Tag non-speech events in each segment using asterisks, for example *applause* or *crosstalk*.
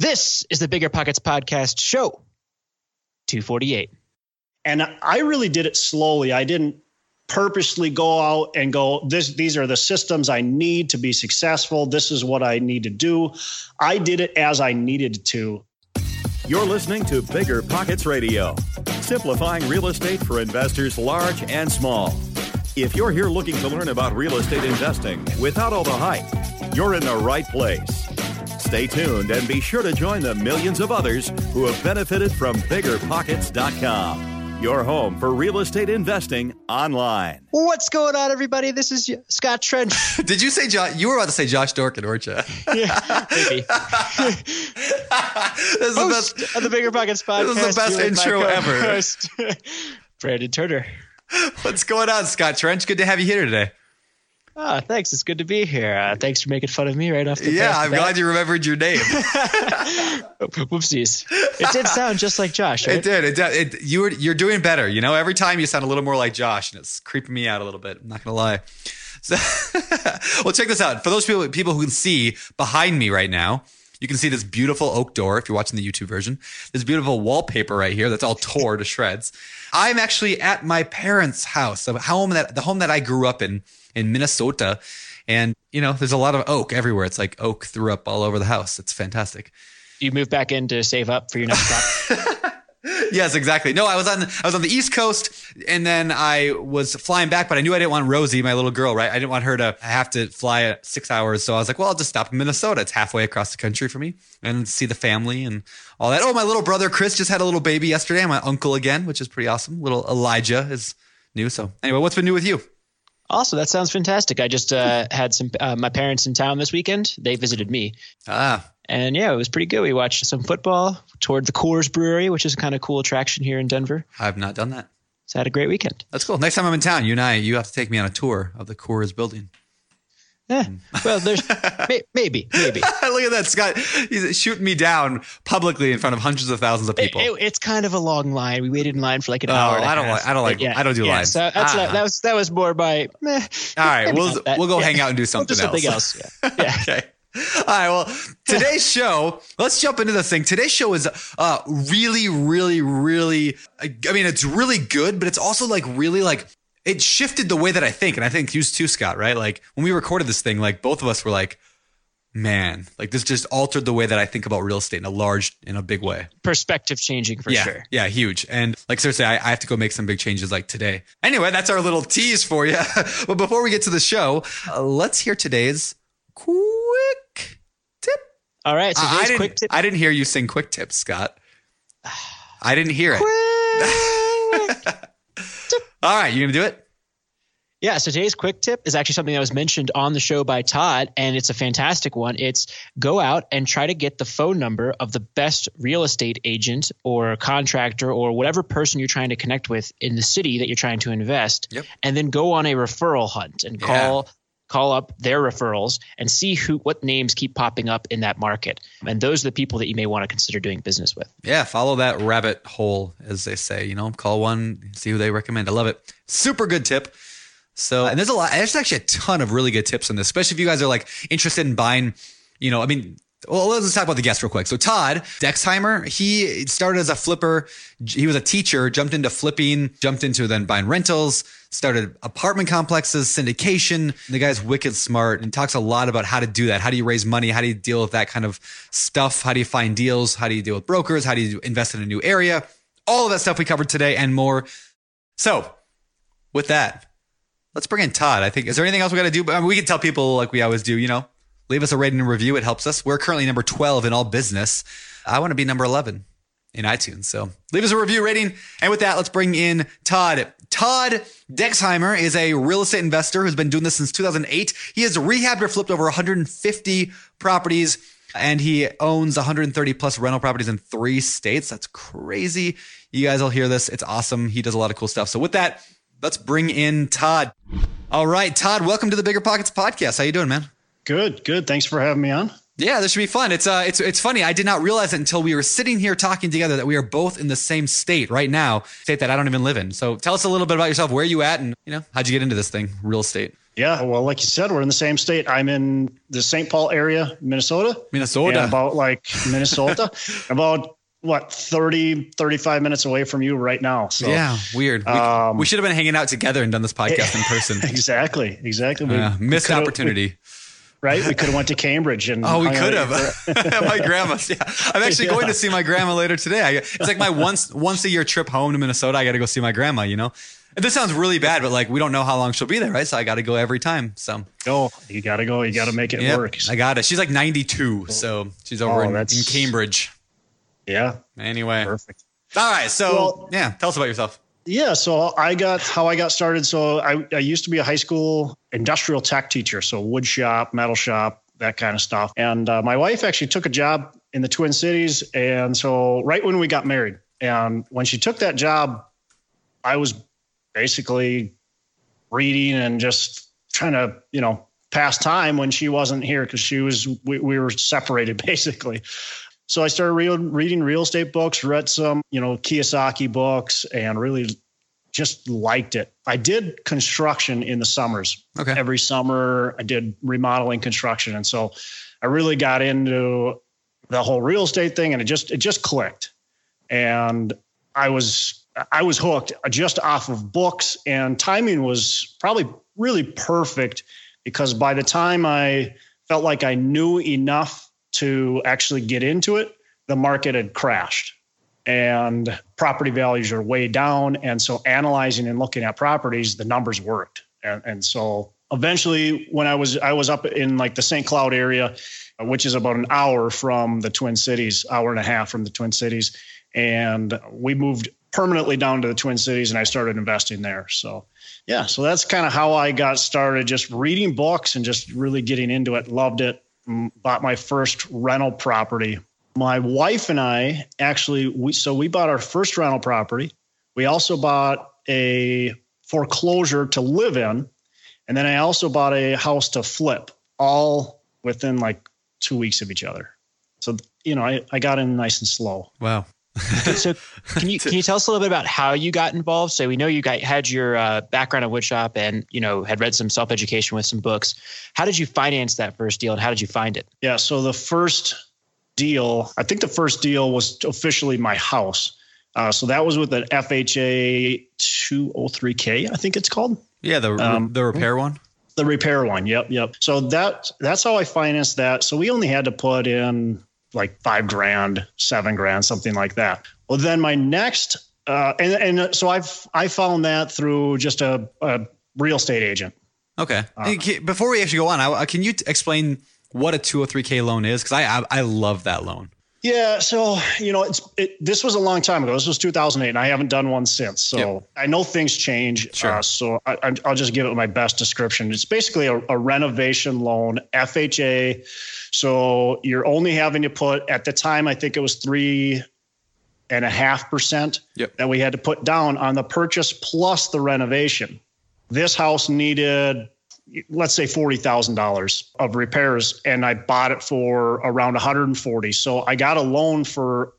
This is the Bigger Pockets Podcast Show 248. And I really did it slowly. I didn't purposely go out and go this these are the systems I need to be successful. This is what I need to do. I did it as I needed to. You're listening to Bigger Pockets Radio, simplifying real estate for investors large and small. If you're here looking to learn about real estate investing without all the hype, you're in the right place. Stay tuned and be sure to join the millions of others who have benefited from biggerpockets.com, your home for real estate investing online. What's going on, everybody? This is Scott Trench. *laughs* Did you say Josh? You were about to say Josh Dorkin, weren't you? yeah, maybe. *laughs* this is the best. of the Bigger Pockets Podcast. This is the best here with my intro ever. co-host, *laughs* Brandon Turner. What's going on, Scott Trench? Good to have you here today. Ah, thanks. It's good to be here. Uh, thanks for making fun of me right off the Yeah, bat. I'm glad you remembered your name. *laughs* *laughs* Whoopsies. It did sound just like Josh, right? It did. It did. It, you were. You're doing better. You know, every time you sound a little more like Josh, and it's creeping me out a little bit. I'm not gonna lie. So, *laughs* well, check this out. For those people people who can see behind me right now, you can see this beautiful oak door. If you're watching the YouTube version, this beautiful wallpaper right here that's all tore to shreds. I'm actually at my parents' house, the home that the home that I grew up in in Minnesota, and you know, there's a lot of oak everywhere. It's like oak threw up all over the house. It's fantastic. You move back in to save up for your next crop. *laughs* Yes, exactly. No, I was on I was on the East Coast, and then I was flying back, but I knew I didn't want Rosie, my little girl, right? I didn't want her to have to fly at six hours, so I was like, well, I'll just stop in Minnesota. It's halfway across the country for me, and see the family and all that. Oh, my little brother Chris just had a little baby yesterday. My uncle again, which is pretty awesome. Little Elijah is new. So anyway, what's been new with you? Also, that sounds fantastic. I just uh, had some uh, my parents in town this weekend. They visited me, Ah, and yeah, it was pretty good. We watched some football toward the Coors Brewery, which is a kind of cool attraction here in Denver. I've not done that. So I had a great weekend. That's cool. Next time I'm in town, you and I, you have to take me on a tour of the Coors building. Yeah. Well, there's *laughs* may, maybe, maybe. *laughs* Look at that, Scott. He's shooting me down publicly in front of hundreds of thousands of people. it- it's kind of a long line. We waited in line for like an Oh, hour. I don't like- I don't like- But I don't do yeah, lines. So that's Ah. that was that was more my. Meh. All right, *laughs* we'll we'll go Yeah. hang out and do We'll something, do something else. else. Yeah. yeah. okay. All right. Well, today's show. Let's jump into the thing. Today's show is uh really, really, really. I mean, it's really good, but it's also like really like it shifted the way that I think, and I think you too, Scott. Right? Like when we recorded this thing, like both of us were like, "Man, like this just altered the way that I think about real estate in a large, in a big way." Perspective changing for yeah, sure. Yeah, huge. And like seriously, I, I have to go make some big changes like today. Anyway, that's our little tease for you. *laughs* but before we get to the show, uh, let's hear today's quick tip. All right. So I, I today's didn't, quick tip. I didn't hear you sing quick tips, Scott. *sighs* I didn't hear it. All right, you gonna do it? Yeah, so today's quick tip is actually something that was mentioned on the show by Todd, and it's a fantastic one. It's go out and try to get the phone number of the best real estate agent or contractor or whatever person you're trying to connect with in the city that you're trying to invest, Yep. and then go on a referral hunt and Yeah. Call up their referrals and see who what names keep popping up in that market. And those are the people that you may want to consider doing business with. Yeah, follow that rabbit hole, as they say. You know, call one, see who they recommend. I love it. Super good tip. So, and there's a lot. There's actually a ton of really good tips on this, especially if you guys are like interested in buying. You know, I mean, well, let's talk about the guest real quick. So, Todd Dexheimer, he started as a flipper. He was a teacher, jumped into flipping, jumped into then buying rentals, started apartment complexes, syndication. The guy's wicked smart and talks a lot about how to do that. How do you raise money? How do you deal with that kind of stuff? How do you find deals? How do you deal with brokers? How do you invest in a new area? All of that stuff we covered today and more. So, with that, let's bring in Todd. I think, is there anything else we got to do? I mean, we can tell people like we always do, you know, leave us a rating and review. It helps us. We're currently number 12 in all business. I want to be number 11 in iTunes. So leave us a review rating. And with that, let's bring in Todd. Todd Dexheimer is a real estate investor who's been doing this since 2008. He has rehabbed or flipped over 150 properties and he owns 130 plus rental properties in three states. That's crazy. You guys will hear this. It's awesome. He does a lot of cool stuff. So with that, let's bring in Todd. All right, Todd, welcome to the Bigger Pockets podcast. How you doing, man? Good, good. Thanks for having me on. Yeah, this should be fun. It's uh, it's it's funny. I did not realize it until we were sitting here talking together that we are both in the same state right now, state that I don't even live in. So tell us a little bit about yourself. Where are you at, and you know, how'd you get into this thing, real estate? Yeah, well, like you said, we're in the same state. I'm in the St. Paul area, Minnesota. Minnesota. About like Minnesota, *laughs* about what 30 35 minutes away from you right now so yeah weird we, Um, we should have been hanging out together and done this podcast in person *laughs* exactly exactly We- yeah, missed opportunity we- right we could have went to cambridge and Oh, we could have. *laughs* my grandma's. Yeah, I'm *laughs* actually Yeah. going to see my grandma later today. I, it's like my once once a year trip home to Minnesota. I got to go see my grandma. You know, and this sounds really bad, but like we don't know how long she'll be there, right? So I got to go every time. So go you gotta go you gotta make it yep, work I got it. She's like 92, so she's over Oh, in, in Cambridge. yeah Anyway, perfect all right. So Well- yeah, tell us about yourself. Yeah, so I got how I got started. So I, I used to be a high school industrial tech teacher, so wood shop, metal shop, that kind of stuff. And uh, my wife actually took a job in the Twin Cities, and so right when we got married, and when she took that job, I was basically reading and just trying to you know pass time when she wasn't here because she was we, we were separated *laughs* basically. So I started re- reading real estate books, read some, you know, Kiyosaki books, and really just liked it. I did construction in the summers. Okay. Every summer, I did remodeling construction, and so I really got into the whole real estate thing, and it just it just clicked. And I was I was hooked just off of books, and timing was probably really perfect because by the time I felt like I knew enough to actually get into it, the market had crashed and property values are way down. And so analyzing and looking at properties, the numbers worked. And, and so eventually when I was I was up in like the St. Cloud area, which is about an hour from the Twin Cities, hour and a half from the Twin Cities. And we moved permanently down to the Twin Cities and I started investing there. So yeah, so that's kind of how I got started, just reading books and just really getting into it. Loved it. Bought my first rental property. My wife and I actually, we, so we bought our first rental property. We also bought a foreclosure to live in, and then I also bought a house to flip, all within like two weeks of each other. So you know, I, I got in nice and slow. Wow. So can you *laughs* can you tell us a little bit about how you got involved? So we know you got had your uh, background in woodshop and you know had read some self education with some books. How did you finance that first deal and how did you find it? Yeah. So the first deal, I think the first deal was officially my house. Uh, so that was with an FHA 203K, I think it's called. Yeah, the Um, the repair one. The repair one. Yep. Yep. So that that's how I financed that. So we only had to put in like five grand, seven grand, something like that. Well, then my next, uh, and, and so I've, I found that through just a, a real estate agent. Okay. Uh, Before we actually go on, I, can you t- explain what a 203k loan is? Because I, I I love that loan. Yeah, so you know, it's it, this was a long time ago. This was 2008, and I haven't done one since. So Yep. I know things change. Sure. Uh, so I, I- I'll just give it my best description. It's basically a, a renovation loan, FHA. So you're only having to put at the time, I think it was three and a half percent Yep. that we had to put down on the purchase plus the renovation. This house needed let's say forty thousand dollars of repairs, and I bought it for around one hundred and forty. So I got a loan for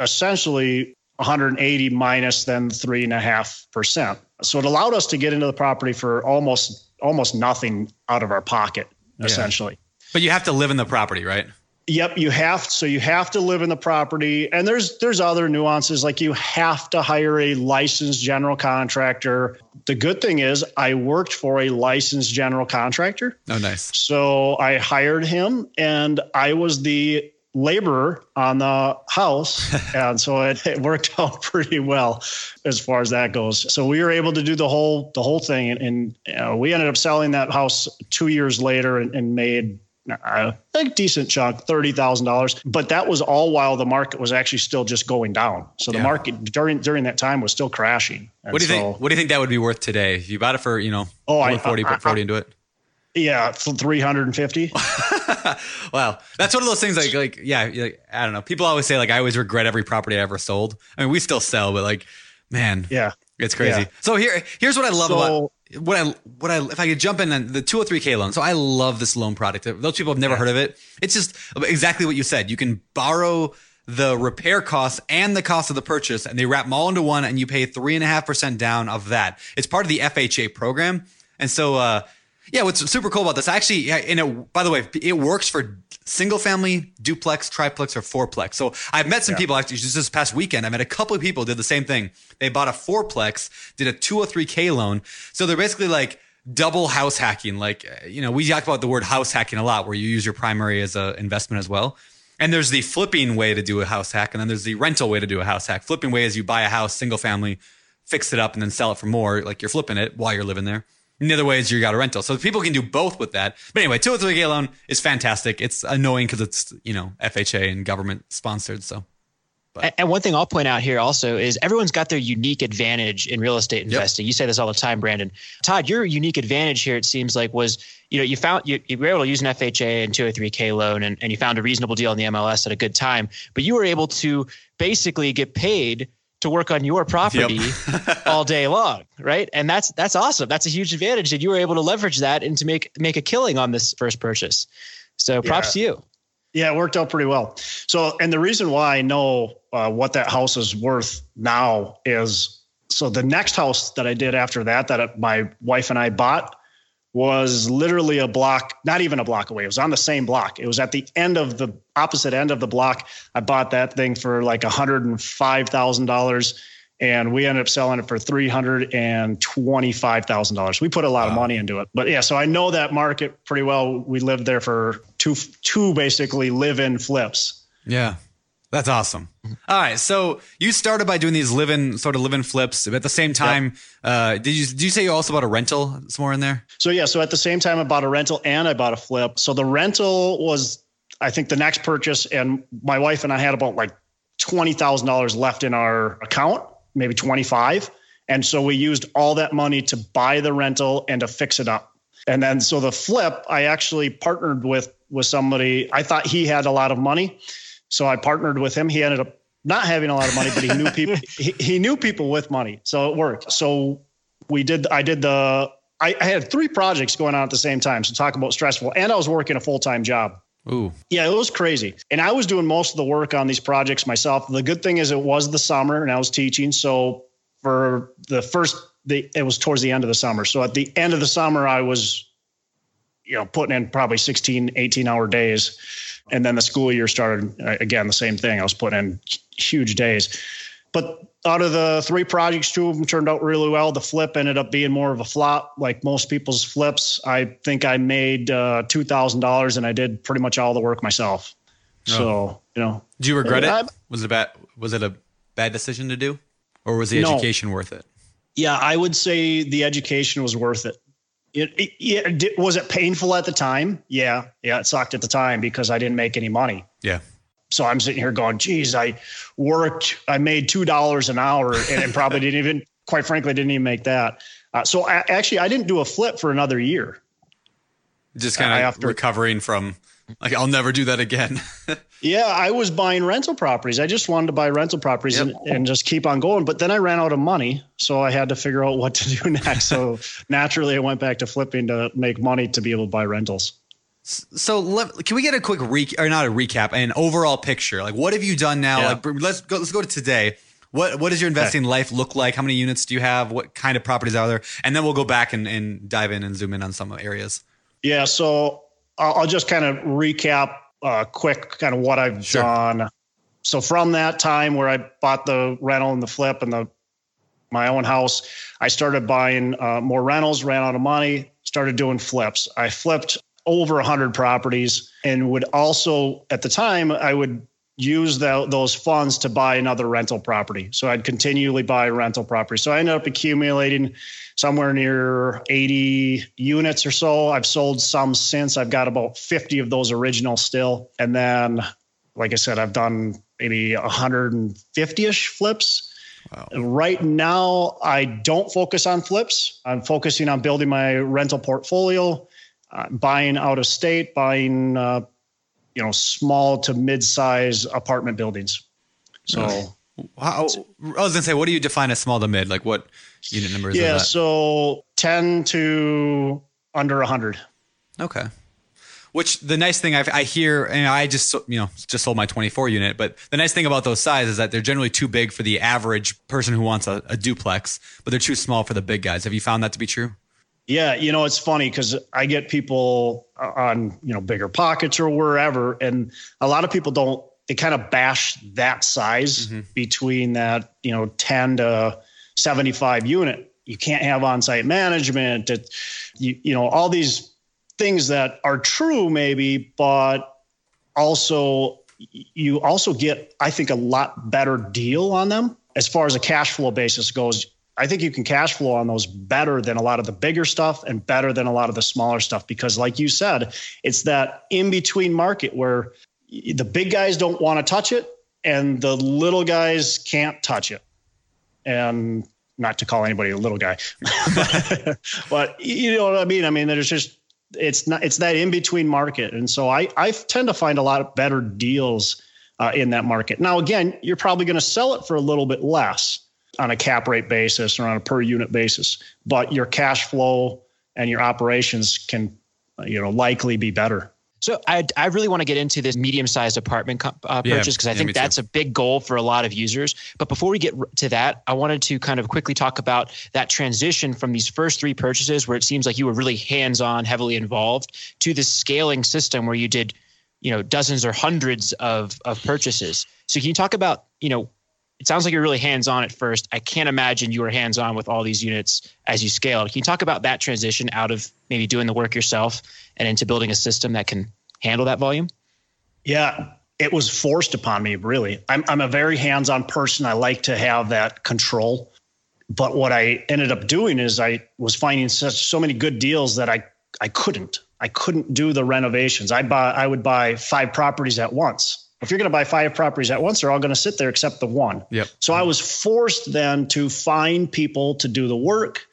essentially one hundred and eighty minus then three and a half percent. So it allowed us to get into the property for almost almost nothing out of our pocket, essentially. But you have to live in the property, right? Yep, you have so you have to live in the property, and there's there's other nuances like you have to hire a licensed general contractor. The good thing is I worked for a licensed general contractor, Oh, nice. so I hired him, and I was the laborer on the house, *laughs* and so it, it worked *laughs* out pretty well as far as that goes. So we were able to do the whole the whole thing, and, and you know, we ended up selling that house two years later and, and made uh, a decent chunk, thirty thousand dollars. But that was all while the market was actually still just going down. So the Yeah. market during during that time was still crashing. And What do you so, think? What do you think that would be worth today? If you bought it for, you know, Oh, I- 140, I- put 40 into it. Yeah, three hundred and fifty. *laughs* Wow, that's one of those things. Like, like, yeah, like, I don't know. People always say like, I always regret every property I ever sold. I mean, we still sell, but like, man, Yeah. it's crazy. Yeah. So here, here's what I love So- about what I what I if I could jump in on the 203k loan. So I love this loan product. Those people have never heard of it. It's just exactly what you said. You can borrow the repair costs and the cost of the purchase, and they wrap them all into one, and you pay three and a half percent down of that. It's part of the FHA program, and so uh, Yeah, what's super cool about this actually, yeah, and it, by the way, it works for single family, duplex, triplex, or fourplex. So I've met some Yeah. people actually just this past weekend. I met a couple of people did the same thing. They bought a fourplex, did a 203k loan. So they're basically like double house hacking. Like, you know, we talk about the word house hacking a lot where you use your primary as an investment as well. And there's the flipping way to do a house hack, and then there's the rental way to do a house hack. Flipping way is you buy a house, single family, fix it up, and then sell it for more, like you're flipping it while you're living there. And the other way is you got a rental. So people can do both with that. But anyway, 203k loan is fantastic. It's annoying because it's, you know, FHA and government sponsored. So And- And one thing I'll point out here also is everyone's got their unique advantage in real estate investing. You say this all the time, Brandon. Todd, your unique advantage here, it seems like, was you know you found you, you were able to use an FHA and 203k loan, and, and you found a reasonable deal in the MLS at a good time. But you were able to basically get paid to work on your property *laughs* all day long, right? And that's that's awesome. That's a huge advantage, that you were able to leverage that and to make make a killing on this first purchase. So props to you. Yeah, it worked out pretty well. So, and the reason why I know uh, what that house is worth now is so the next house that I did after that, that my wife and I bought, was literally a block, not even a block away. It was on the same block. It was at the end of the opposite end of the block. I bought that thing for like $105,000 and we ended up selling it for $325,000. We put a lot of money into it. But yeah, so I know that market pretty well. We lived there for two, two basically live in flips. yeah, that's awesome. All right. So you started by doing these live-in sort of live-in flips. At the same time, uh, did you, did you say you also bought a rental somewhere in there? So yeah, so at the same time I bought a rental and I bought a flip. So the rental was I think the next purchase and my wife and I had about like $20,000 left in our account, maybe 25. And so we used all that money to buy the rental and to fix it up. And then so the flip, I actually partnered with with somebody. I thought he had a lot of money. So I partnered with him. He ended up not having a lot of money, but he knew people *laughs* he, he knew people with money. So it worked. So we did I did the I, I had three projects going on at the same time. So talk about stressful. And I was working a full-time job. Ooh, Yeah, it was crazy. And I was doing most of the work on these projects myself. The good thing is it was the summer and I was teaching. So for the first the it was towards the end of the summer. So at the end of the summer I was you know putting in probably 16 18 hour days. And then the school year started uh, again the same thing. I was putting in huge days. But out of the three projects, two of them turned out really well. The flip ended up being more of a flop, like most people's flips. I think I made uh, two thousand dollars, and I did pretty much all the work myself. So you know, do you regret I'm- it? Was it a bad, was it a bad decision to do? Or was the No. education worth it? yeah, I would say the education was worth it. It, it, it was it painful at the time? Yeah, yeah, it sucked at the time because I didn't make any money. Yeah. So I'm sitting here going, geez, I worked, I made two dollars an hour, and it probably didn't even, quite frankly, didn't even make that. Uh, so I, actually, I didn't do a flip for another year. Just kind of have to- recovering from like I'll never do that again. *laughs* Yeah, I was buying rental properties. I just wanted to buy rental properties and, and just keep on going. But then I ran out of money. So I had to figure out what to do *laughs* next. So *laughs* naturally, I went back to flipping to make money to be able to buy rentals. so let, can we get a quick recap or not a recap, an overall picture? Like what have you done now? Yeah. Like let's go let's go to today. What what does your investing life look like? How many units do you have? What kind of properties are there? And then we'll go back and, and dive in and zoom in on some areas. Yeah. So I'll, I'll just kind of recap uh, quick kind of what I've Sure. done. So from that time where I bought the rental and the flip and the my own house, I started buying uh, more rentals, ran out of money, started doing flips. I flipped over 100 properties and would also, at the time, I would use tho- those funds to buy another rental property. So I'd continually buy rental property. So I ended up accumulating somewhere near 80 units or so. I've sold some since. I've got about 50 of those original still. And then, like I said, I've done maybe 150 ish flips. Right now, I don't focus on flips. I'm focusing on building my rental portfolio, uh, buying out of state, buying, uh, you know, small to mid-size apartment buildings. So. How, I was gonna say, what do you define as small to mid? Like what unit numbers? Yeah, so 10 to under 100. Okay. Which the nice thing I've, I hear, and I just you know just sold my 24 unit, but the nice thing about those sizes is that they're generally too big for the average person who wants a, a duplex, but they're too small for the big guys. Have you found that to be true? Yeah, you know, it's funny because I get people on, you know, bigger pockets or wherever, and a lot of people don't, they kind of bash that size mm-hmm. between that, you know, 10 to 75 unit. You can't have on site management. It, you, you know, all these things that are true, maybe, but also you also get, I think, a lot better deal on them as far as a cash flow basis goes. I think you can cash flow on those better than a lot of the bigger stuff and better than a lot of the smaller stuff because, like you said, it's that in between market where the big guys don't want to touch it and the little guys can't touch it. And not to call anybody a little guy, but, *laughs* but you know what I mean? I mean, there's just, it's not, it's that in between market. And so I, I tend to find a lot of better deals uh, in that market. Now, again, you're probably going to sell it for a little bit less on a cap rate basis or on a per unit basis, but your cash flow and your operations can, you know, likely be better. So I, I really want to get into this medium-sized apartment uh, purchase because yeah, I think that's a big goal for a lot of users. But before we get to that, I wanted to kind of quickly talk about that transition from these first three purchases, where it seems like you were really hands-on, heavily involved, to this scaling system where you did, you know, dozens or hundreds of of purchases. So can you talk about, you know, it sounds like you're really hands on at first. I can't imagine you were hands on with all these units as you scaled. Can you talk about that transition out of maybe doing the work yourself and into building a system that can handle that volume? Yeah, it was forced upon me, really. I'm, I'm a very hands on person. I like to have that control. But what I ended up doing is I was finding such so many good deals that I, I couldn't. I couldn't do the renovations. I buy I would buy five properties at once if you're going to buy five properties at once, they're all going to sit there except the one. Yep. So I was forced then to find people to do the work.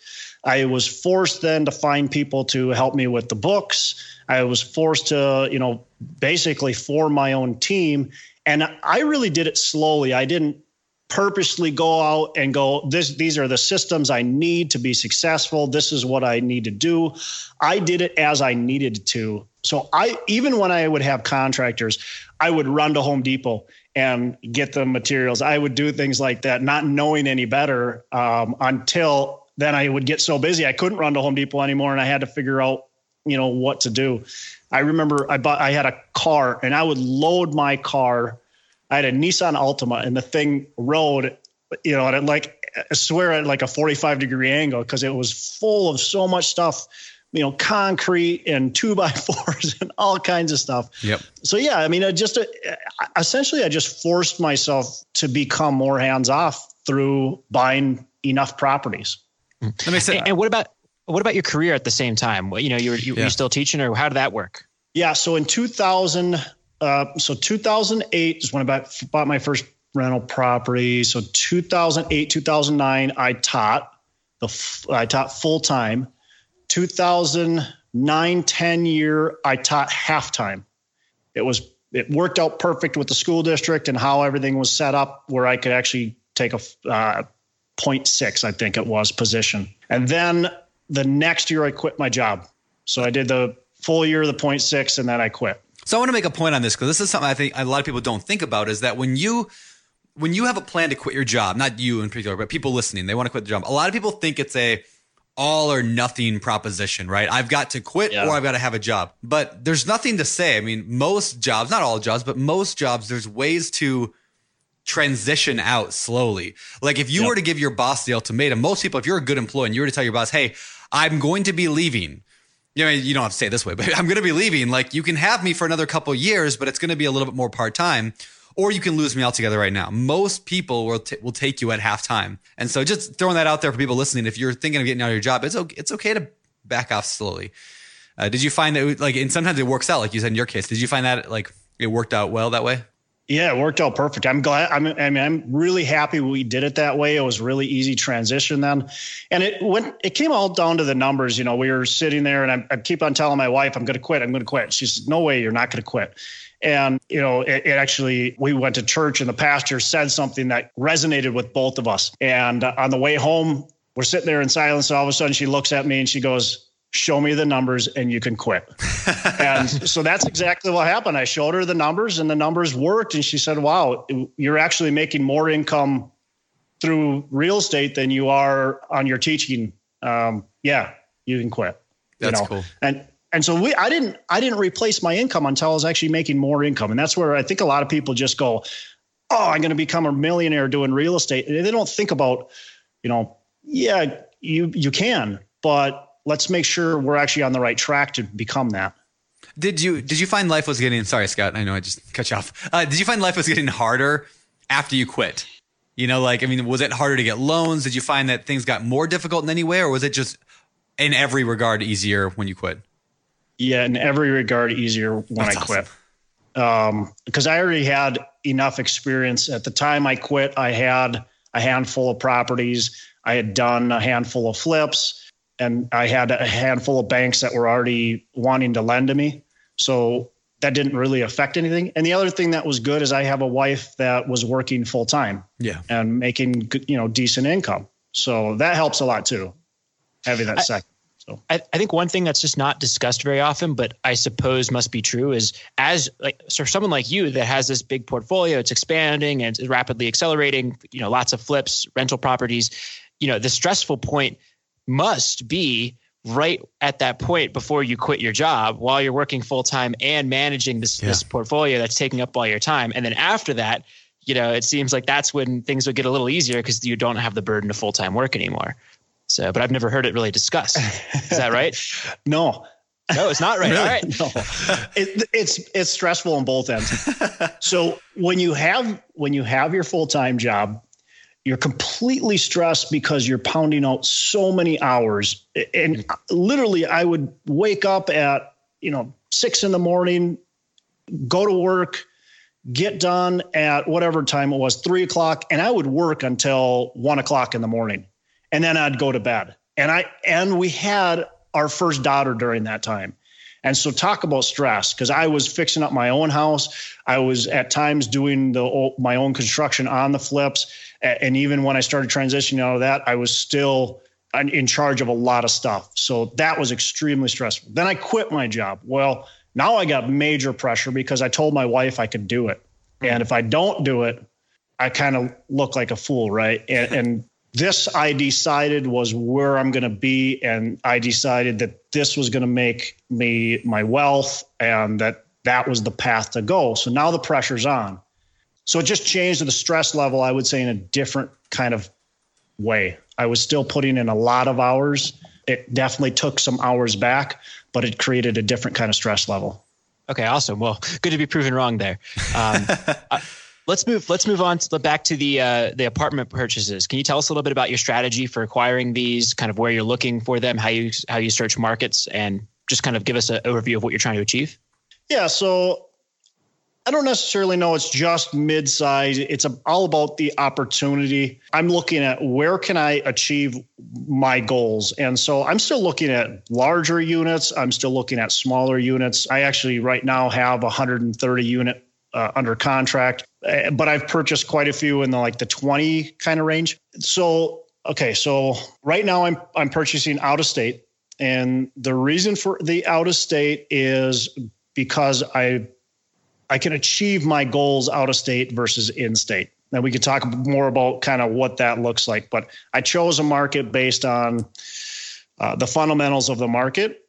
I was forced then to find people to help me with the books. I was forced to, you know, basically form my own team. And I really did it slowly. I didn't purposely go out and go this these are the systems i need to be successful this is what i need to do i did it as i needed to so i even when i would have contractors I would run to Home Depot and get the materials. I would do things like that, not knowing any better um, until then I would get so busy I couldn't run to Home Depot anymore, and I had to figure out, you know, what to do. I remember I bought I had a car and I would load my car. I had a Nissan Altima and the thing rode, you know, at like I swear at like a 45 degree angle because it was full of so much stuff you know, concrete and two by *laughs* fours and all kinds of stuff. Yep. So yeah, I mean, I just uh, essentially I just forced myself to become more hands off through buying enough properties. That makes sense. And, and what about what about your career at the same time? You know, you were you, yeah. were you still teaching, or how did that work? Yeah. So in 2000, uh, so 2008 is when I bought, bought my first rental property. So 2008, 2009, I taught the I taught full time. 2009 10 year, I taught halftime. It was it worked out perfect with the school district and how everything was set up, where I could actually take a uh, 0.6, I think it was, position. And then the next year, I quit my job. So I did the full year of the 0.6, and then I quit. So I want to make a point on this because this is something I think a lot of people don't think about is that when you when you have a plan to quit your job, not you in particular, but people listening, they want to quit the job. A lot of people think it's a all or nothing proposition, right? I've got to quit yeah. or I've got to have a job. But there's nothing to say. I mean, most jobs, not all jobs, but most jobs, there's ways to transition out slowly. Like if you yep. were to give your boss the ultimatum, most people, if you're a good employee and you were to tell your boss, hey, I'm going to be leaving. You know, you don't have to say it this way, but *laughs* I'm going to be leaving. Like you can have me for another couple years, but it's going to be a little bit more part time or you can lose me altogether right now. Most people will t- will take you at halftime, and so just throwing that out there for people listening. If you're thinking of getting out of your job, it's okay, it's okay to back off slowly. Uh, did you find that like, and sometimes it works out, like you said in your case. Did you find that like it worked out well that way? Yeah, it worked out perfect. I'm glad. I'm, I mean, I'm really happy we did it that way. It was really easy transition then, and it went. It came all down to the numbers. You know, we were sitting there, and I, I keep on telling my wife, "I'm going to quit. I'm going to quit." She says, "No way, you're not going to quit." And, you know, it, it, actually, we went to church and the pastor said something that resonated with both of us. And uh, on the way home, we're sitting there in silence. And all of a sudden, she looks at me and she goes, Show me the numbers and you can quit. *laughs* and so that's exactly what happened. I showed her the numbers and the numbers worked. And she said, Wow, you're actually making more income through real estate than you are on your teaching. Um, yeah, you can quit. That's you know? cool. And and so we I didn't I didn't replace my income until I was actually making more income. And that's where I think a lot of people just go, Oh, I'm gonna become a millionaire doing real estate. And they don't think about, you know, yeah, you you can, but let's make sure we're actually on the right track to become that. Did you did you find life was getting sorry, Scott, I know I just cut you off. Uh, did you find life was getting harder after you quit? You know, like I mean, was it harder to get loans? Did you find that things got more difficult in any way, or was it just in every regard easier when you quit? Yeah, in every regard, easier when That's I quit. Um, because I already had enough experience at the time I quit. I had a handful of properties. I had done a handful of flips, and I had a handful of banks that were already wanting to lend to me. So that didn't really affect anything. And the other thing that was good is I have a wife that was working full time Yeah. and making you know decent income. So that helps a lot too, having that I- second. So I, I think one thing that's just not discussed very often, but I suppose must be true, is as like so someone like you that has this big portfolio, it's expanding and it's rapidly accelerating. You know, lots of flips, rental properties. You know, the stressful point must be right at that point before you quit your job while you're working full time and managing this Yeah. this portfolio that's taking up all your time. And then after that, you know, it seems like that's when things would get a little easier because you don't have the burden of full time work anymore. So, but I've never heard it really discussed. Is that right? *laughs* no, No, it's not right. *laughs* All right. no, it, it's it's stressful on both ends. *laughs* so when you have when you have your full time job, you're completely stressed because you're pounding out so many hours. And mm-hmm. literally, I would wake up at you know six in the morning, go to work, get done at whatever time it was, three o'clock, and I would work until one o'clock in the morning, and then I'd go to bed. And I and we had our first daughter during that time. And so talk about stress because I was fixing up my own house. I was at times doing the my own construction on the flips, and even when I started transitioning out of that, I was still in- in charge of a lot of stuff. So that was extremely stressful. Then I quit my job. Well, now I got major pressure because I told my wife I could do it, and mm-hmm. if I don't do it, I kind of look like a fool, right? And, and this I decided was where I'm going to be, and I decided that this was going to make me my wealth, and that that was the path to go. So now the pressure's on. So it just changed the stress level, I would say, in a different kind of way. I was still putting in a lot of hours. It definitely took some hours back, but it created a different kind of stress level. Okay, awesome. Well, good to be proven wrong there. Um, uh, *laughs* let's move. Let's move on to the, back to the uh, the apartment purchases. Can you tell us a little bit about your strategy for acquiring these? Kind of where you're looking for them, how you how you search markets, and just kind of give us an overview of what you're trying to achieve. Yeah, so I don't necessarily know it's just mid-size. It's all about the opportunity. I'm looking at where can I achieve my goals. And so I'm still looking at larger units. I'm still looking at smaller units. I actually right now have a 130 unit uh, under contract, uh, but I've purchased quite a few in the like the 20 kind of range. So okay, so right now I'm I'm purchasing out of state, and the reason for the out of state is because I I can achieve my goals out of state versus in state. Now we could talk more about kind of what that looks like, but I chose a market based on uh, the fundamentals of the market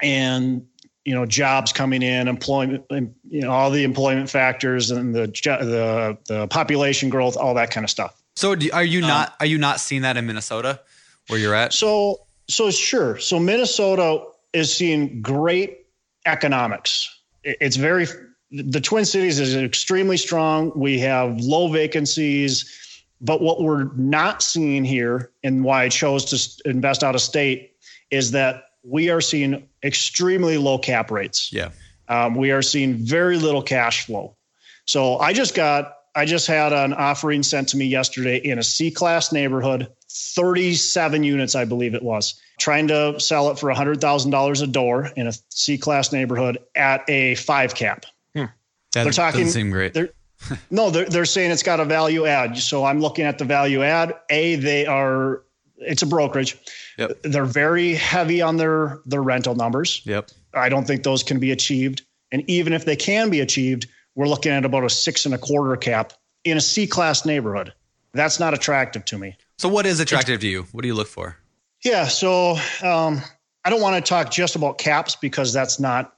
and you know jobs coming in, employment, you know all the employment factors and the the the population growth, all that kind of stuff. So do, are you um, not are you not seeing that in Minnesota where you're at? So so sure. So Minnesota is seeing great economics. It's very the Twin Cities is extremely strong. We have low vacancies, but what we're not seeing here, and why I chose to invest out of state, is that we are seeing extremely low cap rates. Yeah. Um, we are seeing very little cash flow. So I just got, I just had an offering sent to me yesterday in a C class neighborhood, 37 units, I believe it was, trying to sell it for $100,000 a door in a C class neighborhood at a five cap. That They're talking- doesn't seem great. They're, *laughs* no, they're, they're saying it's got a value add. So I'm looking at the value add. A, they are, it's a brokerage. Yep. They're very heavy on their, their rental numbers. Yep. I don't think those can be achieved. And even if they can be achieved, we're looking at about a six and a quarter cap in a C class neighborhood. That's not attractive to me. So what is attractive to you? What do you look for? Yeah. So um, I don't want to talk just about caps because that's not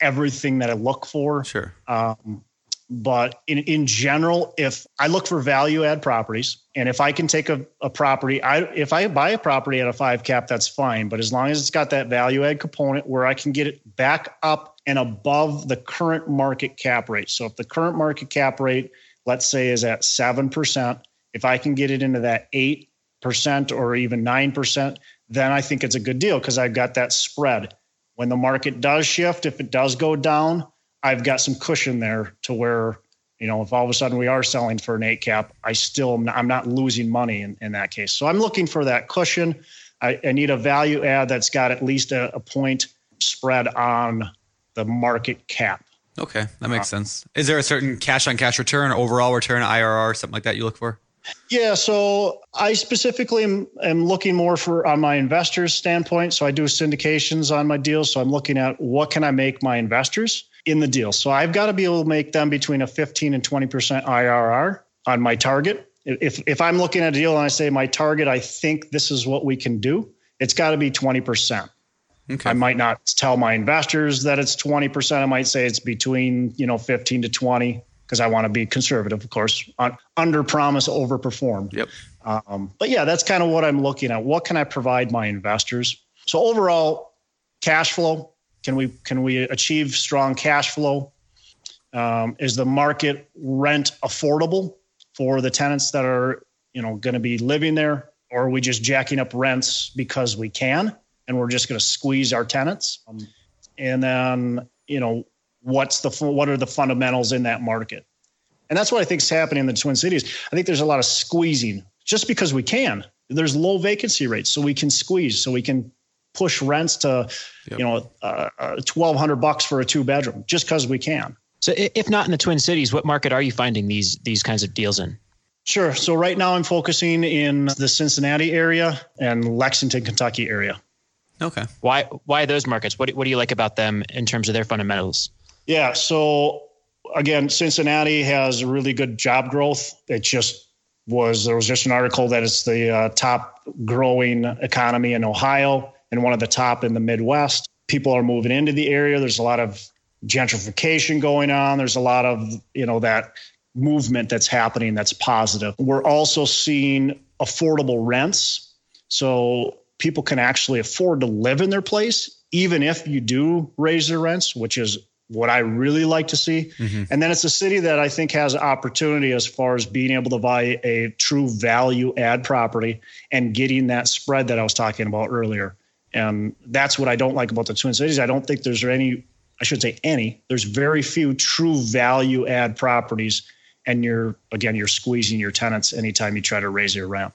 everything that I look for. Sure. Um, but in, in general, if I look for value add properties, and if I can take a, a property, I if I buy a property at a five cap, that's fine. But as long as it's got that value add component where I can get it back up and above the current market cap rate. So if the current market cap rate, let's say, is at seven percent, if I can get it into that eight percent or even nine percent, then I think it's a good deal because I've got that spread. When the market does shift, if it does go down, I've got some cushion there to where, you know, if all of a sudden we are selling for an eight cap, I still not, I'm not losing money in, in that case. So I'm looking for that cushion. I, I need a value add that's got at least a, a point spread on the market cap. Okay, that makes uh, sense. Is there a certain cash on cash return, overall return, IRR, something like that you look for? Yeah, so I specifically am, am, looking more for on my investors' standpoint. So I do syndications on my deals. So I'm looking at what can I make my investors in the deal. So I've got to be able to make them between a 15 and 20% IRR on my target. If if I'm looking at a deal and I say my target, I think this is what we can do, it's got to be 20%. Okay. I might not tell my investors that it's 20%. I might say it's between, you know, 15 to 20 because I want to be conservative, of course, on, under promise, over perform. Yep. Um, but yeah, that's kind of what I'm looking at. What can I provide my investors? So overall, cash flow. Can we can we achieve strong cash flow? Um, is the market rent affordable for the tenants that are you know going to be living there, or are we just jacking up rents because we can, and we're just going to squeeze our tenants? Um, and then you know what's the what are the fundamentals in that market and that's what i think is happening in the twin cities i think there's a lot of squeezing just because we can there's low vacancy rates so we can squeeze so we can push rents to yep. you know uh, uh, 1200 bucks for a two bedroom just because we can. So if not in the twin cities what market are you finding these these kinds of deals in? Sure. So right now i'm focusing in the cincinnati area and lexington kentucky area. Okay. Why why those markets? What, what do you like about them in terms of their fundamentals? Yeah. So again, Cincinnati has really good job growth. It just was there was just an article that it's the uh, top growing economy in Ohio and one of the top in the Midwest. People are moving into the area. There's a lot of gentrification going on. There's a lot of you know that movement that's happening that's positive. We're also seeing affordable rents. So people can actually afford to live in their place, even if you do raise their rents, which is what I really like to see. Mm-hmm. And then it's a city that I think has opportunity as far as being able to buy a true value add property and getting that spread that I was talking about earlier. And that's what I don't like about the Twin Cities. I don't think there's any, I should say any, there's very few true value add properties. And you're, again, you're squeezing your tenants anytime you try to raise your rent.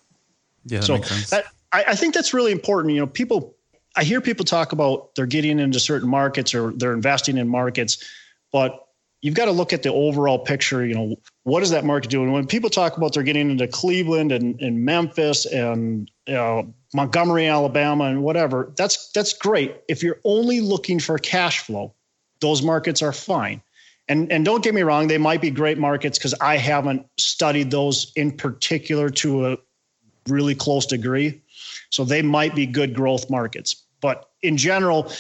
Yeah. That so that, I, I think that's really important. You know, people I hear people talk about they're getting into certain markets or they're investing in markets, but you've got to look at the overall picture. You know, what is that market doing? When people talk about they're getting into Cleveland and, and Memphis and you know, Montgomery, Alabama, and whatever, that's that's great. If you're only looking for cash flow, those markets are fine. And and don't get me wrong, they might be great markets because I haven't studied those in particular to a really close degree. So they might be good growth markets. But in general,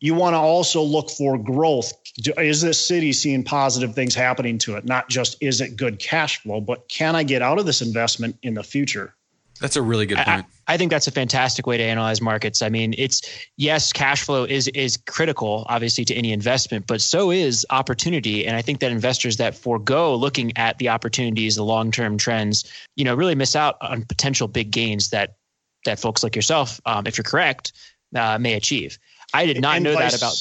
you want to also look for growth. Is this city seeing positive things happening to it? Not just is it good cash flow, but can I get out of this investment in the future? That's a really good point. I, I, think that's a fantastic way to analyze markets. I mean, it's yes, cash flow is is critical, obviously, to any investment, but so is opportunity. And I think that investors that forego looking at the opportunities, the long term trends, you know, really miss out on potential big gains that that folks like yourself, um, if you're correct, uh, may achieve. I did not and know vice, that about,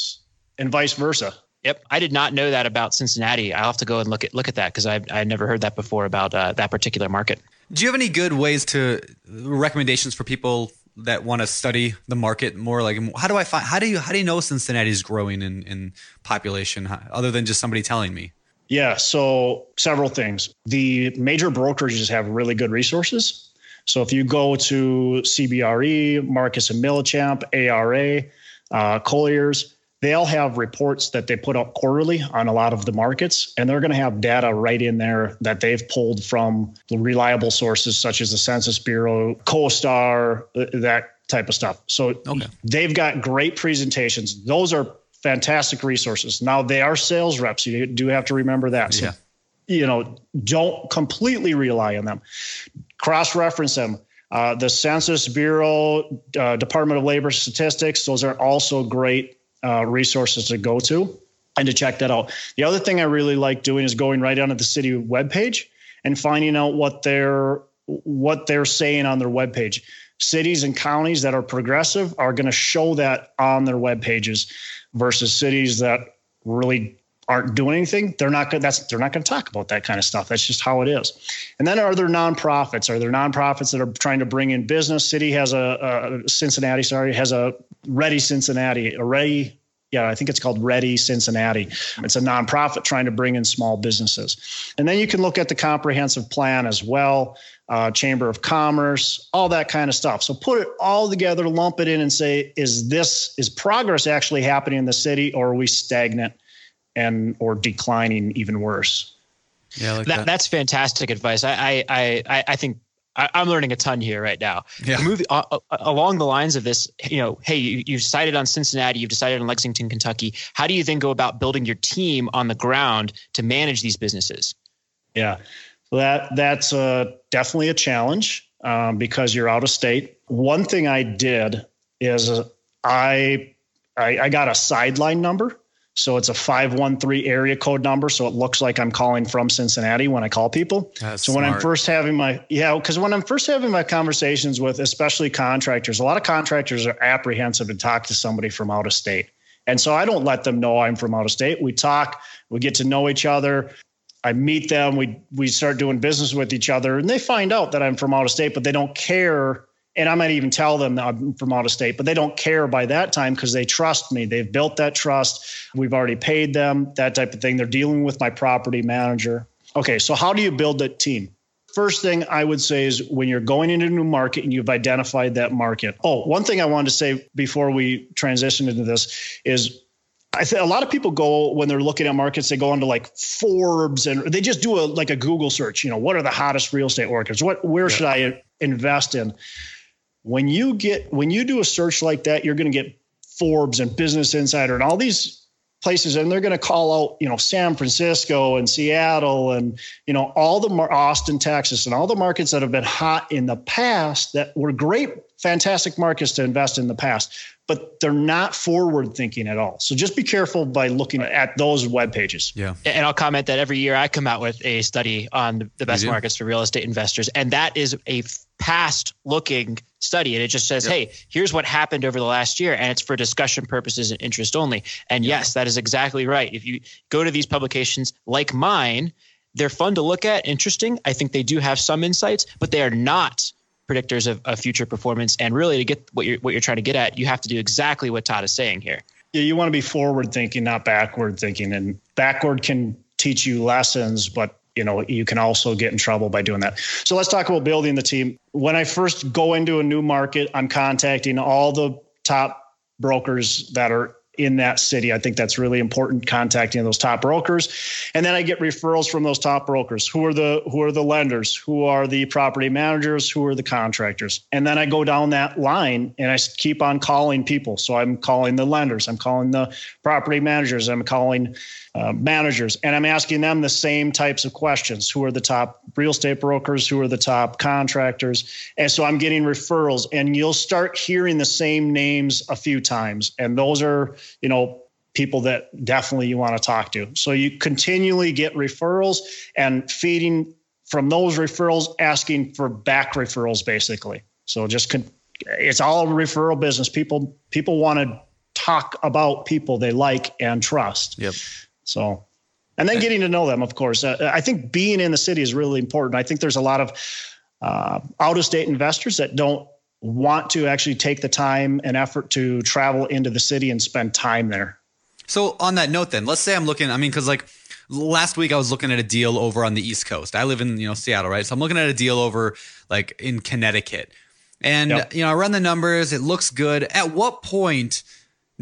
and vice versa. Yep, I did not know that about Cincinnati. I'll have to go and look at look at that because I I never heard that before about uh, that particular market. Do you have any good ways to recommendations for people that want to study the market more? Like, how do I find? How do you how do you know Cincinnati is growing in in population other than just somebody telling me? Yeah, so several things. The major brokerages have really good resources. So if you go to CBRE, Marcus and Millichap, ARA, uh, Colliers, they all have reports that they put out quarterly on a lot of the markets, and they're going to have data right in there that they've pulled from reliable sources such as the Census Bureau, CoStar, uh, that type of stuff. So okay. they've got great presentations. Those are fantastic resources. Now they are sales reps. You do have to remember that. So, yeah. you know, don't completely rely on them. Cross reference them. Uh, the Census Bureau, uh, Department of Labor Statistics, those are also great uh, resources to go to and to check that out. The other thing I really like doing is going right onto the city webpage and finding out what they're what they're saying on their webpage. Cities and counties that are progressive are going to show that on their web pages versus cities that really aren't doing anything, they're not going. That's they're not going to talk about that kind of stuff. That's just how it is. And then are there nonprofits? Are there nonprofits that are trying to bring in business? City has a, a Cincinnati, sorry, has a REDI Cincinnati, a REDI. Yeah, I think it's called REDI Cincinnati. It's a nonprofit trying to bring in small businesses. And then you can look at the comprehensive plan as well, uh, Chamber of Commerce, all that kind of stuff. So put it all together, lump it in, and say, is this is progress actually happening in the city, or are we stagnant? And or declining even worse. Yeah, like that, that, that's fantastic advice. I I I, I think I, am learning a ton here right now. Yeah. Move, uh, uh, along the lines of this, you know, hey, you, you've decided on Cincinnati, you've decided on Lexington, Kentucky. How do you then go about building your team on the ground to manage these businesses? Yeah, that that's uh, definitely a challenge um, because you're out of state. One thing I did is uh, I, I I got a sideline number so it's a 513 area code number. So it looks like I'm calling from Cincinnati when I call people. That's so when I'm first having my, yeah, because when I'm first having my conversations with especially contractors, a lot of contractors are apprehensive to talk to somebody from out of state. And so I don't let them know I'm from out of state. We talk, we get to know each other. I meet them, we we start doing business with each other, and they find out that I'm from out of state, but they don't care and I might even tell them that I'm from out of state, but they don't care by that time because they trust me. They've built that trust. We've already paid them, that type of thing. They're dealing with my property manager. Okay, so how do you build that team? First thing I would say is when you're going into a new market and you've identified that market. Oh, one thing I wanted to say before we transition into this is I think a lot of people go when they're looking at markets, they go into like Forbes and they just do a like a Google search. You know, what are the hottest real estate markets? What where yeah. should I invest in? When you get when you do a search like that, you're going to get Forbes and Business Insider and all these places and they're going to call out you know san francisco and seattle and you know all the mar- austin texas and all the markets that have been hot in the past that were great fantastic markets to invest in the past but they're not forward thinking at all. So just be careful by looking at those web pages. Yeah. And i'll comment that every year i come out with a study on the best markets for real estate investors and that is a past looking study and it just says yep. hey here's what happened over the last year and it's for discussion purposes and interest only. And yep. yes that is exactly right. If you go to these publications like mine they're fun to look at interesting. I think they do have some insights but they are not predictors of, of future performance. And really to get what you're what you're trying to get at you have to do exactly what todd is saying here. Yeah you want to be forward thinking not backward thinking and backward can teach you lessons but you know you can also get in trouble by doing that so let's talk about building the team when i first go into a new market i'm contacting all the top brokers that are in that city. I think that's really important contacting those top brokers. And then I get referrals from those top brokers. Who are the who are the lenders? Who are the property managers? Who are the contractors? And then I go down that line and I keep on calling people. So I'm calling the lenders, I'm calling the property managers, I'm calling uh, managers, and I'm asking them the same types of questions. Who are the top real estate brokers? Who are the top contractors? And so I'm getting referrals, and you'll start hearing the same names a few times. And those are, you know, people that definitely you want to talk to. So you continually get referrals and feeding from those referrals, asking for back referrals, basically. So just con- it's all referral business. People people want to talk about people they like and trust. Yep. So, and then getting to know them, of course. Uh, I think being in the city is really important. I think there's a lot of uh, out of state investors that don't want to actually take the time and effort to travel into the city and spend time there. So, on that note, then, let's say I'm looking, I mean, because like last week I was looking at a deal over on the East Coast. I live in, you know, Seattle, right? So I'm looking at a deal over like in Connecticut. And, yep. you know, I run the numbers, it looks good. At what point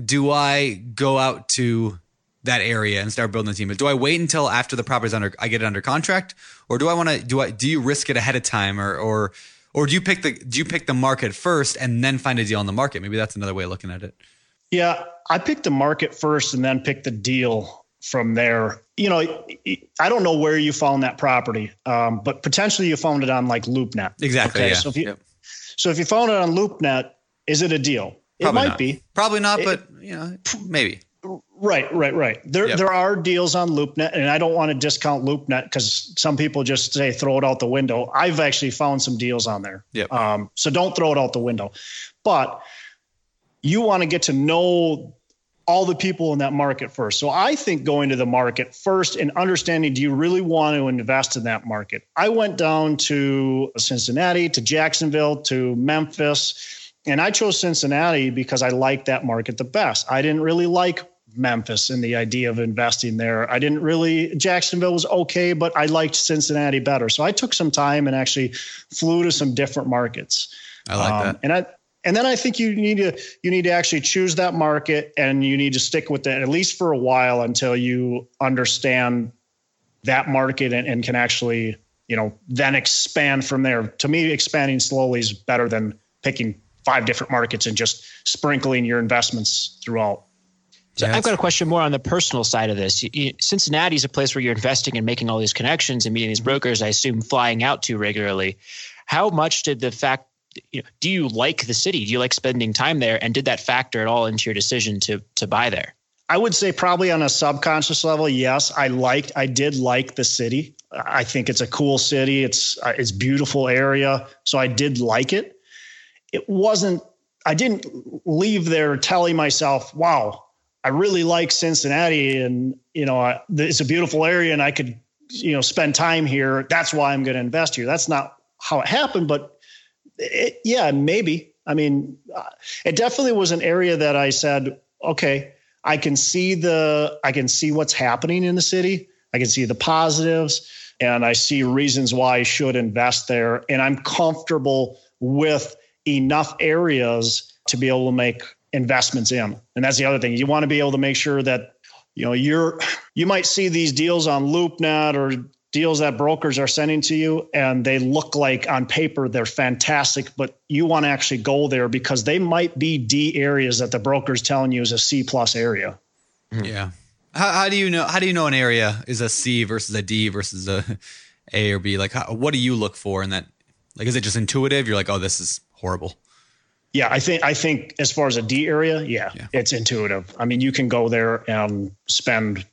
do I go out to that area and start building the team? But Do I wait until after the property's under I get it under contract, or do I want to do I do you risk it ahead of time, or or or do you pick the do you pick the market first and then find a deal on the market? Maybe that's another way of looking at it. Yeah, I picked the market first and then pick the deal from there. You know, I don't know where you found that property, um, but potentially you found it on like LoopNet. Exactly. Okay, yeah. so if you yep. so if you found it on LoopNet, is it a deal? Probably it might not. be. Probably not, It- but you know, maybe. Right, right, right. There, Yep. there are deals on LoopNet, and I don't want to discount LoopNet because some people just say throw it out the window. I've actually found some deals on there. Yep. Um, so don't throw it out the window. But you want to get to know all the people in that market first. So I think going to the market first and understanding do you really want to invest in that market? I went down to Cincinnati, to Jacksonville, to Memphis, and I chose Cincinnati because I liked that market the best. I didn't really like Memphis and the idea of investing there. I didn't really Jacksonville was okay, but I liked Cincinnati better. So I took some time and actually flew to some different markets. I like Um, that. And I and then I think you need to you need to actually choose that market and you need to stick with it at least for a while until you understand that market and, and can actually you know then expand from there. To me, expanding slowly is better than picking five different markets and just sprinkling your investments throughout. So Yeah, I've got a question more on the personal side of this. Cincinnati is a place where you're investing and making all these connections and meeting these brokers. I assume flying out to regularly. How much did the fact? You know, do you like the city? Do you like spending time there? And did that factor at all into your decision to to buy there? I would say probably on a subconscious level, yes, I liked, I did like the city. I think it's a cool city. It's uh, it's beautiful area, so I did like it. It wasn't. I didn't leave there telling myself, "Wow, I really like Cincinnati, and you know, I, it's a beautiful area, and I could, you know, spend time here. That's why I'm going to invest here." That's not how it happened, but it, yeah, maybe. I mean, uh, it definitely was an area that I said, okay, I can see the, I can see what's happening in the city. I can see the positives, and I see reasons why I should invest there. And I'm comfortable with enough areas to be able to make investments in. And that's the other thing. You want to be able to make sure that you know you're you might see these deals on LoopNet or deals that brokers are sending to you and they look like on paper they're fantastic but you want to actually go there because they might be d areas that the broker's telling you is a c plus area hmm. Yeah. How, how do you know? How do you know an area is a C versus a D versus a A or B? Like, how, what do you look for in that? Like, is it just intuitive? You're like, oh, this is horrible. Yeah i think i think as far as a d area yeah, Yeah. it's intuitive. I mean you can go there and spend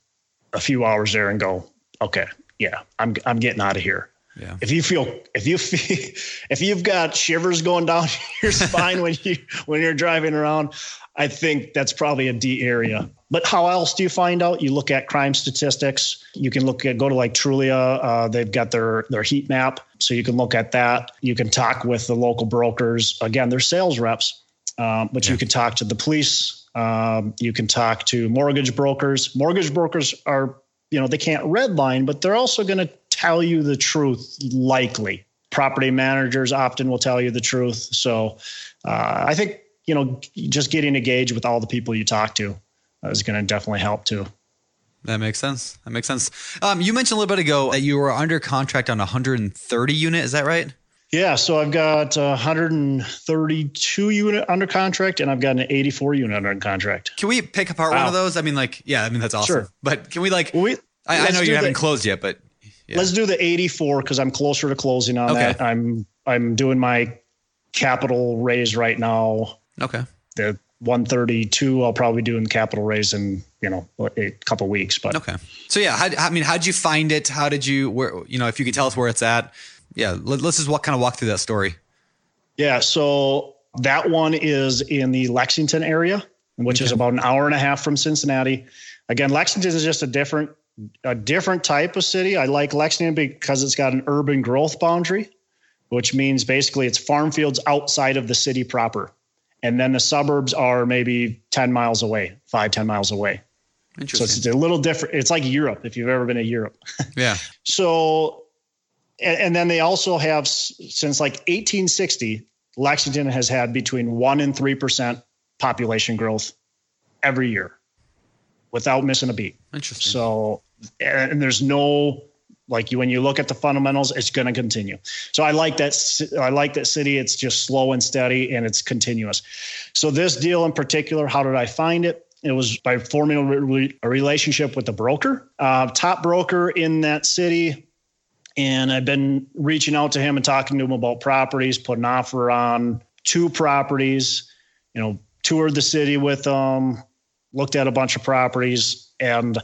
a few hours there and go okay yeah i'm i'm getting out of here. Yeah. if you feel if you feel *laughs* if you've got shivers going down *laughs* your *laughs* spine when you when you're driving around i think that's probably a d area. But how else do you find out? You look at crime statistics. You can look at go to like trulia. Uh, they've got their their heat map so you can look at that. You can talk with the local brokers. Again they're sales reps um, but you can talk to the police. Um, you can talk to mortgage brokers. Mortgage brokers are you know they can't redline but they're also going to tell you the truth likely. Property managers often will tell you the truth. So uh, i think you know just getting engaged with all the people you talk to is going to definitely help too That makes sense. That makes sense. Um, you mentioned a little bit ago that you were under contract on 130 unit. Is that right? yeah so i've got 132 unit under contract and i've got an 84 unit under contract Can we pick apart one of those? I mean, like, yeah, I mean that's awesome. Sure. But can we like? we, I, I know you haven't closed yet, but yeah. Let's do the 84 because I'm closer to closing on Okay. that. I'm I'm doing my capital raise right now. okay. The 132 I'll probably do in capital raise in you know a couple weeks. But Okay. So yeah, how, I mean, how did you find it? How did you where you know if you could tell us where it's at? Yeah, let, us just walk kind of walk through that story. yeah, so that one is in the Lexington area, which is about an hour and a half from Cincinnati. Again, Lexington is just a different a different type of city. I like Lexington because it's got an urban growth boundary, which means basically it's farm fields outside of the city proper. And then the suburbs are maybe 10 miles away, five, 10 miles away. So it's a little different. It's like Europe, if you've ever been to Europe. *laughs* yeah. So, and, and then they also have since like 1860, Lexington has had between one and three percent population growth every year without missing a beat. Interesting. So, and there's no like you when you look at the fundamentals, it's going to continue. So I like that. I like that city. It's just slow and steady, and it's continuous. So this deal in particular, how did I find it? It was by forming a, re- a relationship with the broker, uh, top broker in that city. And I've been reaching out to him and talking to him about properties, put an offer on two properties, you know, toured the city with them, looked at a bunch of properties. And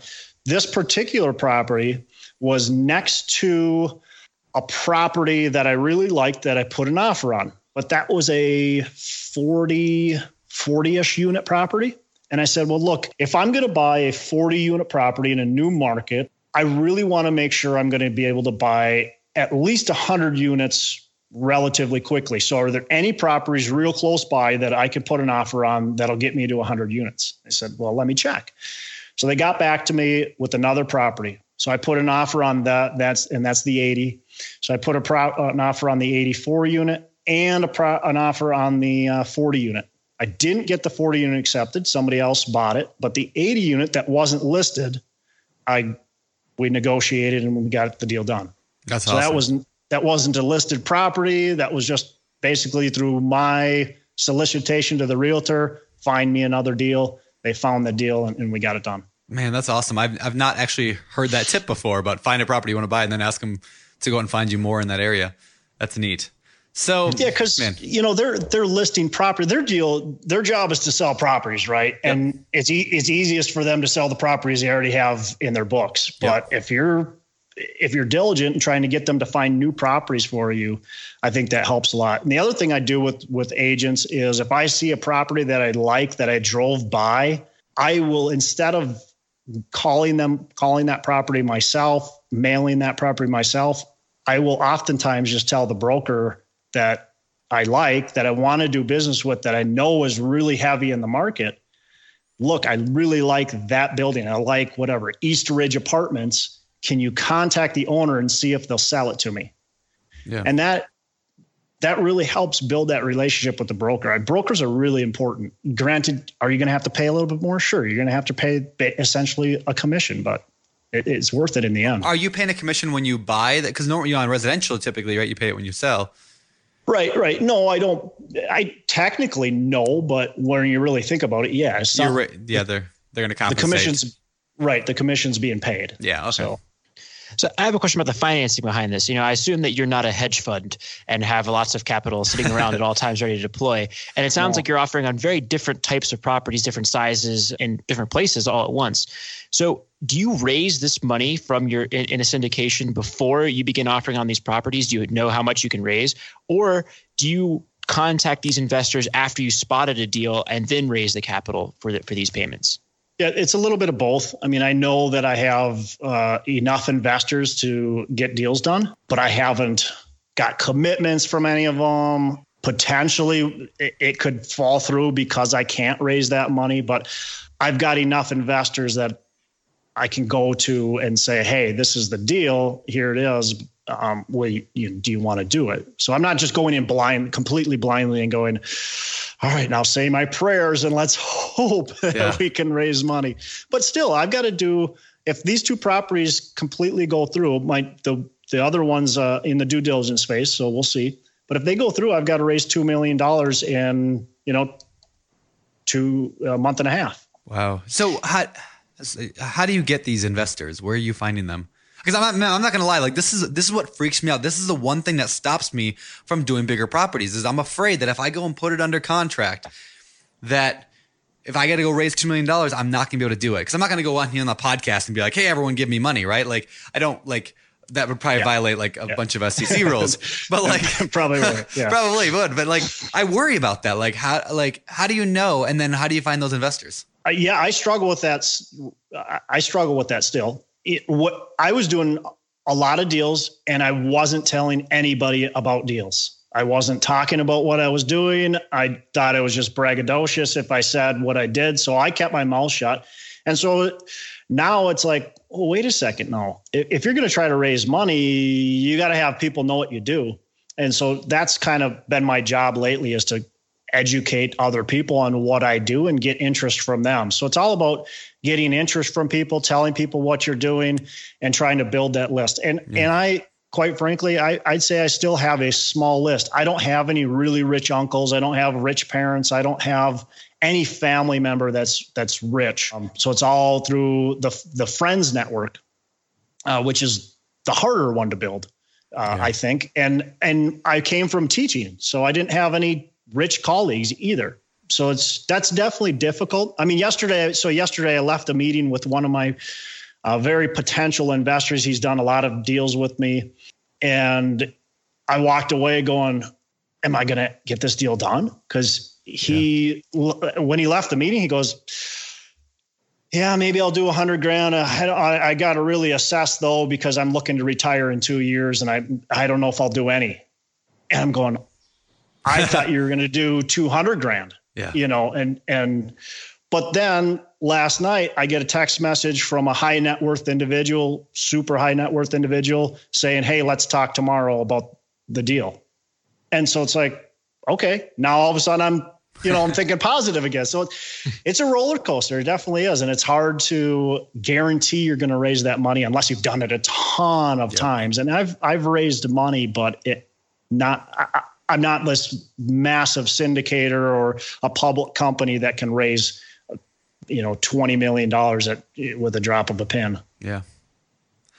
this particular property was next to a property that I really liked that I put an offer on. But that was a 40, 40 ish unit property. And I said, well, look, if I'm going to buy a 40 unit property in a new market, I really want to make sure I'm going to be able to buy at least 100 units relatively quickly. So, are there any properties real close by that I could put an offer on that'll get me to 100 units? I said, well, let me check. So they got back to me with another property. So I put an offer on that. That's and that's the 80. So I put a pro, an offer on the 84 unit and a pro, an offer on the uh, 40 unit. I didn't get the 40 unit accepted. Somebody else bought it, but the 80 unit that wasn't listed, I we negotiated and we got the deal done. That's so awesome. that wasn't that wasn't a listed property. That was just basically through my solicitation to the realtor, find me another deal. They found the deal and, and we got it done. Man, that's awesome. I've I've not actually heard that tip before, but find a property you want to buy and then ask them to go and find you more in that area. That's neat. So yeah, because you know they're they're listing property. Their deal, their job is to sell properties, right? Yep. And it's e- it's easiest for them to sell the properties they already have in their books. But yep. if you're if you're diligent and trying to get them to find new properties for you, I think that helps a lot. And the other thing I do with with agents is if I see a property that I like that I drove by, I will instead of calling them calling that property myself, mailing that property myself, I will oftentimes just tell the broker that I like, that I want to do business with, that I know is really heavy in the market. Look, I really like that building. I like whatever East Ridge Apartments. Can you contact the owner and see if they'll sell it to me? Yeah. And that that really helps build that relationship with the broker. Brokers are really important. Granted, are you going to have to pay a little bit more? Sure, you're going to have to pay essentially a commission, but it, it's worth it in the end. Are you paying a commission when you buy that? Because normally on residential, typically, right, you pay it when you sell. Right, right. No, I don't. I technically no, but when you really think about it, yeah, You're right. Yeah, they're they're going to compensate. The commissions, right? The commission's being paid. Yeah. Okay. So, so I have a question about the financing behind this. You know, I assume that you're not a hedge fund and have lots of capital sitting around at all *laughs* times ready to deploy. And it sounds no. like you're offering on very different types of properties, different sizes, in different places all at once. So do you raise this money from your in, in, a syndication before you begin offering on these properties? Do you know how much you can raise, or do you contact these investors after you spotted a deal and then raise the capital for the, for these payments? Yeah, it's a little bit of both. I mean, I know that I have uh, enough investors to get deals done, but I haven't got commitments from any of them. Potentially, it, it could fall through because I can't raise that money, but I've got enough investors that I can go to and say, "Hey, this is the deal. Here it is. Um, will you, you, do you want to do it?" So I'm not just going in blind, completely blindly, and going, "All right, now say my prayers and let's *laughs* hope yeah. that we can raise money." But still, I've got to do. If these two properties completely go through, my the the other ones uh, in the due diligence phase, so we'll see. But if they go through, I've got to raise two million dollars in you know two a month and a half. Wow. So how how do you get these investors? Where are you finding them? Because I'm not, I'm not gonna lie. Like this is this is what freaks me out. This is the one thing that stops me from doing bigger properties. Is I'm afraid that if I go and put it under contract, that if I got to go raise two million dollars, I'm not gonna be able to do it. Because I'm not gonna go on here on the podcast and be like, "Hey, everyone, give me money," right? Like I don't like that would probably yeah. violate like a yeah. bunch of SEC *laughs* rules. But like *laughs* probably would. *laughs* Yeah. probably would. But like I worry about that. Like how like how do you know? And then how do you find those investors? Uh, yeah, I struggle with that. I struggle with that still. It, what I was doing a lot of deals, and I wasn't telling anybody about deals. I wasn't talking about what I was doing. I thought it was just braggadocious if I said what I did. So I kept my mouth shut. And so now it's like, oh, wait a second. No, if you're going to try to raise money, you got to have people know what you do. And so that's kind of been my job lately is to educate other people on what I do and get interest from them. So it's all about getting interest from people, telling people what you're doing, and trying to build that list. And yeah. and I quite frankly, I, I'd say I still have a small list. I don't have any really rich uncles. I don't have rich parents. I don't have any family member that's that's rich. Um, so it's all through the the friends network, uh, which is the harder one to build, uh, yeah. I think. And and I came from teaching, so I didn't have any rich colleagues either. So it's that's definitely difficult. I mean, yesterday, so yesterday I left a meeting with one of my uh, very potential investors. He's done a lot of deals with me, and I walked away going, "Am I going to get this deal done?" Because he yeah. when he left the meeting, he goes, "Yeah, maybe I'll do a hundred grand. I, I got to really assess though because I'm looking to retire in two years, and I I don't know if I'll do any." And I'm going, "I thought you were going to do two hundred grand." Yeah, you know, and and but then last night I get a text message from a high net worth individual, super high net worth individual, saying, "Hey, let's talk tomorrow about the deal." And so it's like, okay, now all of a sudden I'm you know, I'm thinking positive again. So it's a roller coaster. It definitely is. And it's hard to guarantee you're going to raise that money unless you've done it a ton of times. And I've, I've raised money, but it not, I, I'm not this massive syndicator or a public company that can raise, you know, $20 million at, with a drop of a pin. Yeah.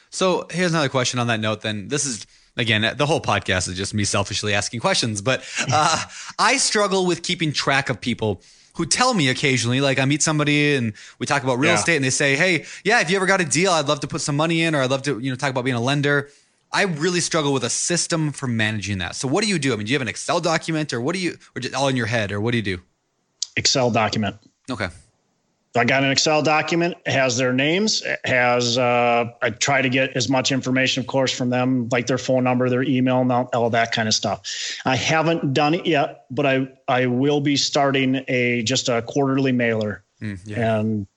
So here's another question on that note. Then this is again, the whole podcast is just me selfishly asking questions, but uh, *laughs* I struggle with keeping track of people who tell me occasionally, like I meet somebody and we talk about real yeah. estate and they say, Hey, yeah, if you ever got a deal, I'd love to put some money in, or I'd love to, you know, talk about being a lender. I really struggle with a system for managing that. So what do you do? I mean, do you have an Excel document or what do you, or just all in your head or what do you do? Excel document. Okay. I got an Excel document. It has their names. It has uh, I try to get as much information, of course, from them, like their phone number, their email, and all that kind of stuff. I haven't done it yet, but I I will be starting a just a quarterly mailer, mm, yeah. and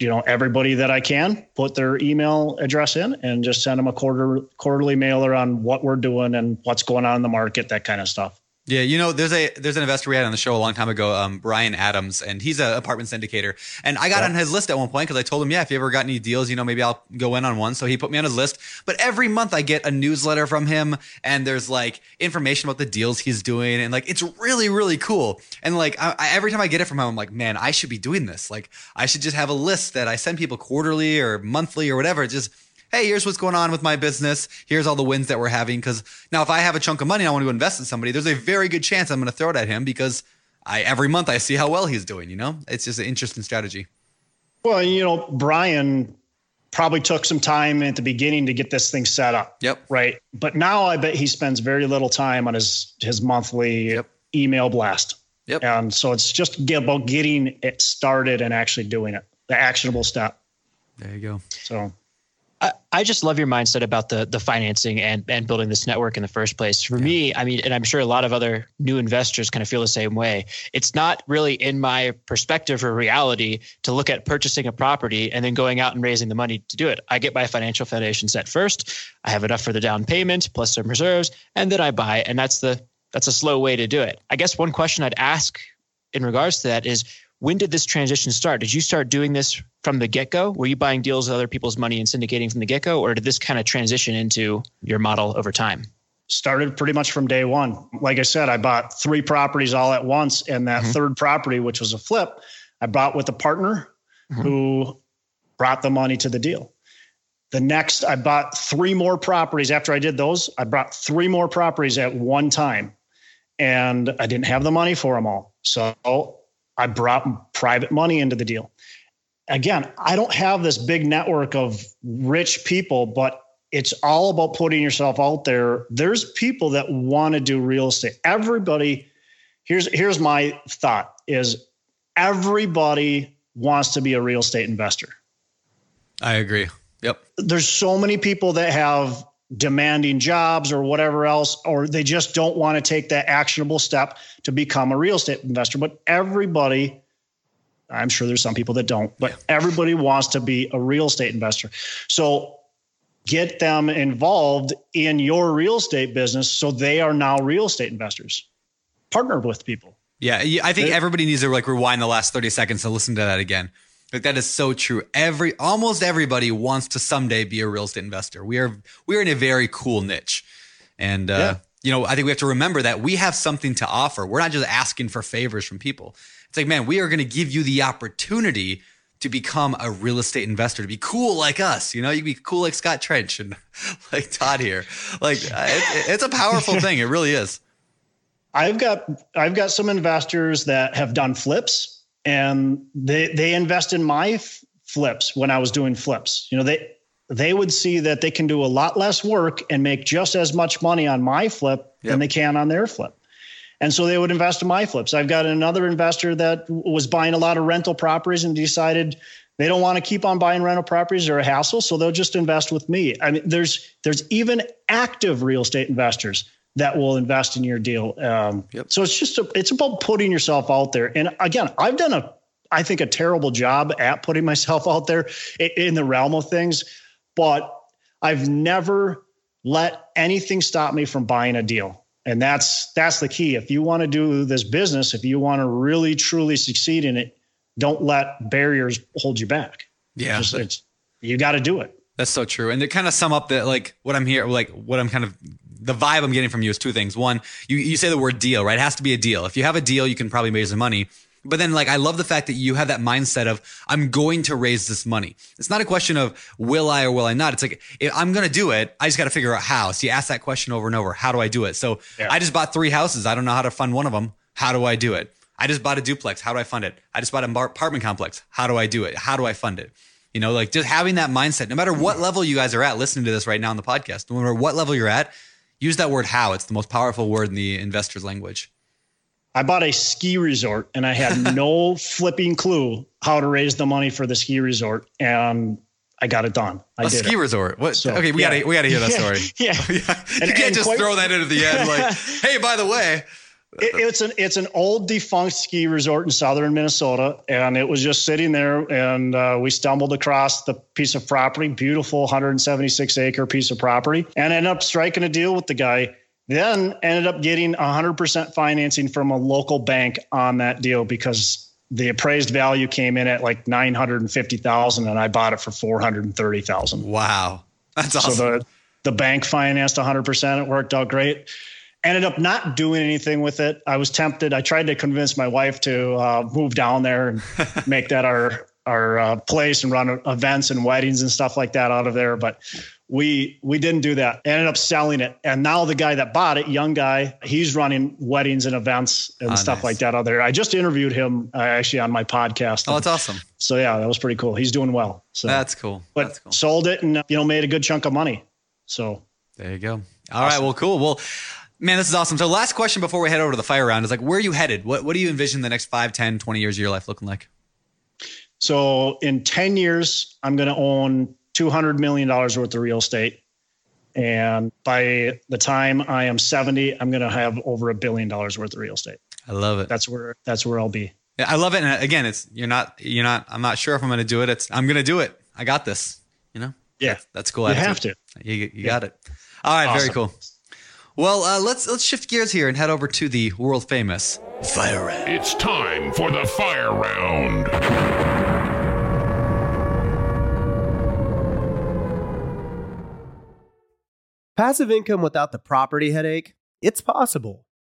you know everybody that I can put their email address in and just send them a quarter quarterly mailer on what we're doing and what's going on in the market, that kind of stuff. Yeah, you know, there's a there's an investor we had on the show a long time ago, um, Brian Adams, and he's an apartment syndicator. And I got on his list at one point because I told him, yeah, if you ever got any deals, you know, maybe I'll go in on one. So he put me on his list. But every month I get a newsletter from him, and there's like information about the deals he's doing, and like it's really really cool. And like I, I, every time I get it from him, I'm like, man, I should be doing this. Like I should just have a list that I send people quarterly or monthly or whatever. Just hey, here's what's going on with my business. Here's all the wins that we're having. Because now, if I have a chunk of money and I want to invest in somebody, there's a very good chance I'm going to throw it at him because I every month I see how well he's doing. You know, it's just an interesting strategy. Well, you know, Brian probably took some time at the beginning to get this thing set up. Yep. Right. But now I bet he spends very little time on his his monthly yep. email blast. Yep. And so it's just about getting it started and actually doing it, the actionable step. There you go. So I, I just love your mindset about the the financing and and building this network in the first place. For yeah. me, I mean, and I'm sure a lot of other new investors kind of feel the same way. It's not really in my perspective or reality to look at purchasing a property and then going out and raising the money to do it. I get my financial foundation set first. I have enough for the down payment plus some reserves, and then I buy. And that's the that's a slow way to do it. I guess one question I'd ask in regards to that is when did this transition start? Did you start doing this from the get go? Were you buying deals with other people's money and syndicating from the get go, or did this kind of transition into your model over time? Started pretty much from day one. Like I said, I bought three properties all at once, and that mm-hmm. third property, which was a flip, I bought with a partner mm-hmm. who brought the money to the deal. The next, I bought three more properties after I did those. I bought three more properties at one time, and I didn't have the money for them all. So I brought private money into the deal. Again, I don't have this big network of rich people, but it's all about putting yourself out there. There's people that want to do real estate. Everybody, here's here's my thought is everybody wants to be a real estate investor. I agree. Yep. There's so many people that have demanding jobs or whatever else, or they just don't want to take that actionable step to become a real estate investor. But everybody, I'm sure there's some people that don't, but yeah. everybody wants to be a real estate investor. So get them involved in your real estate business so they are now real estate investors. Partner with people. Yeah, I think everybody needs to like rewind the last 30 seconds to listen to that again. Like that is so true. Every almost everybody wants to someday be a real estate investor. We are we are in a very cool niche. And uh, yeah. you know, I think we have to remember that we have something to offer. We're not just asking for favors from people. It's like, man, we are going to give you the opportunity to become a real estate investor, to be cool like us. You know, you can be cool like Scott Trench and *laughs* like Todd here. Like it, it's a powerful *laughs* thing. It really is. I've got I've got some investors that have done flips and they they invest in my f- flips when I was doing flips. You know, they they would see that they can do a lot less work and make just as much money on my flip yep. than they can on their flip. And so they would invest in my flips. I've got another investor that was buying a lot of rental properties and decided they don't want to keep on buying rental properties or a hassle, so they'll just invest with me. I mean, there's there's even active real estate investors that will invest in your deal. Um, yep. So it's just a, it's about putting yourself out there. And again, I've done a I think a terrible job at putting myself out there in, the realm of things, but I've never let anything stop me from buying a deal. And that's that's the key. If you want to do this business, if you want to really truly succeed in it, don't let barriers hold you back. Yeah, it's just, it's, you got to do it. That's so true. And to kind of sum up that, like what I'm here, like what I'm kind of the vibe I'm getting from you is two things. One, you you say the word deal, right? It has to be a deal. If you have a deal, you can probably raise the money. But then, like, I love the fact that you have that mindset of, I'm going to raise this money. It's not a question of, will I or will I not? It's like, if I'm going to do it, I just got to figure out how. So you ask that question over and over. How do I do it? So yeah. I just bought three houses. I don't know how to fund one of them. How do I do it? I just bought a duplex. How do I fund it? I just bought an apartment complex. How do I do it? How do I fund it? You know, like just having that mindset, no matter what mm-hmm. level you guys are at listening to this right now on the podcast, no matter what level you're at, use that word how. It's the most powerful word in the investor's language. I bought a ski resort and I had no *laughs* flipping clue how to raise the money for the ski resort. And I got it done. I a ski it. resort. What? So, okay, we yeah. gotta we gotta hear that *laughs* story. yeah, yeah. *laughs* you and, can't just quite, throw that into the end. Like, hey, by the way, it, it's an it's an old defunct ski resort in southern Minnesota, and it was just sitting there. And uh, we stumbled across the piece of property, beautiful 176 acre piece of property, and ended up striking a deal with the guy then ended up getting 100% financing from a local bank on that deal because the appraised value came in at like 950,000 and I bought it for 430,000. Wow. That's awesome. So the the bank financed 100%. It worked out great. Ended up not doing anything with it. I was tempted. I tried to convince my wife to uh, move down there and *laughs* make that our our uh, place and run events and weddings and stuff like that out of there. But we we didn't do that. Ended up selling it, and now the guy that bought it, young guy, he's running weddings and events and oh, stuff nice. like that out there. I just interviewed him uh, actually on my podcast. Oh, that's awesome. So yeah, that was pretty cool. He's doing well. So that's cool. But that's cool. sold it and you know made a good chunk of money. So there you go. All awesome. right, well, cool. Well. Man, this is awesome. So last question before we head over to the fire round is like, where are you headed? What, what do you envision the next 5, 10, 20 years of your life looking like? So in 10 years, I'm going to own $200 million worth of real estate. And by the time I am 70, I'm going to have over a billion dollars worth of real estate. I love it. That's where, that's where I'll be. Yeah, I love it. And uh, again, it's, you're not, you're not, I'm not sure if I'm going to do it. It's, I'm going to do it. I got this, you know? Yeah. That's, that's cool. You attitude. have to. You, you yeah. got it. All right. Awesome. Very cool. Well, uh, let's let's shift gears here and head over to the world famous fire round. It's time for the fire round. Passive income without the property headache? It's possible.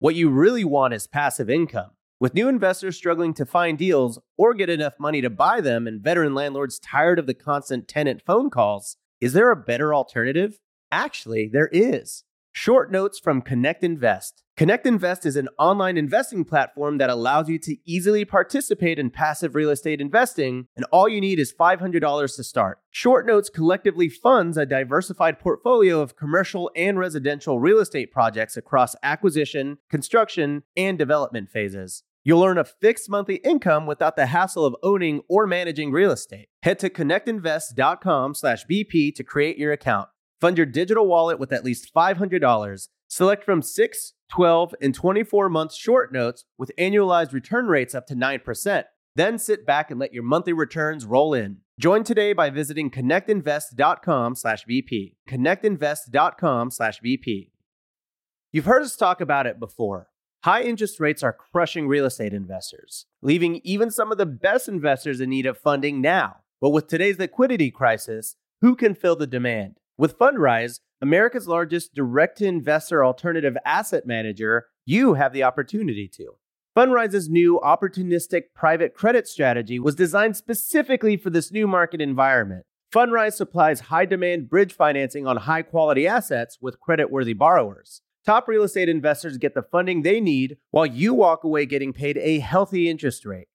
What you really want is passive income. With new investors struggling to find deals or get enough money to buy them and veteran landlords tired of the constant tenant phone calls, is there a better alternative? Actually, there is. Short notes from Connect Invest. Connect Invest is an online investing platform that allows you to easily participate in passive real estate investing, and all you need is $500 to start. Short Notes collectively funds a diversified portfolio of commercial and residential real estate projects across acquisition, construction, and development phases. You'll earn a fixed monthly income without the hassle of owning or managing real estate. Head to connectinvest.com/bp to create your account. Fund your digital wallet with at least $500. Select from 6, 12, and 24 month short notes with annualized return rates up to 9%. Then sit back and let your monthly returns roll in. Join today by visiting connectinvest.com/bp. connectinvest.com/bp. You've heard us talk about it before. High interest rates are crushing real estate investors, leaving even some of the best investors in need of funding now. But with today's liquidity crisis, who can fill the demand? With Fundrise, America's largest direct to investor alternative asset manager, you have the opportunity to. Fundrise's new opportunistic private credit strategy was designed specifically for this new market environment. Fundrise supplies high demand bridge financing on high quality assets with credit worthy borrowers. Top real estate investors get the funding they need while you walk away getting paid a healthy interest rate.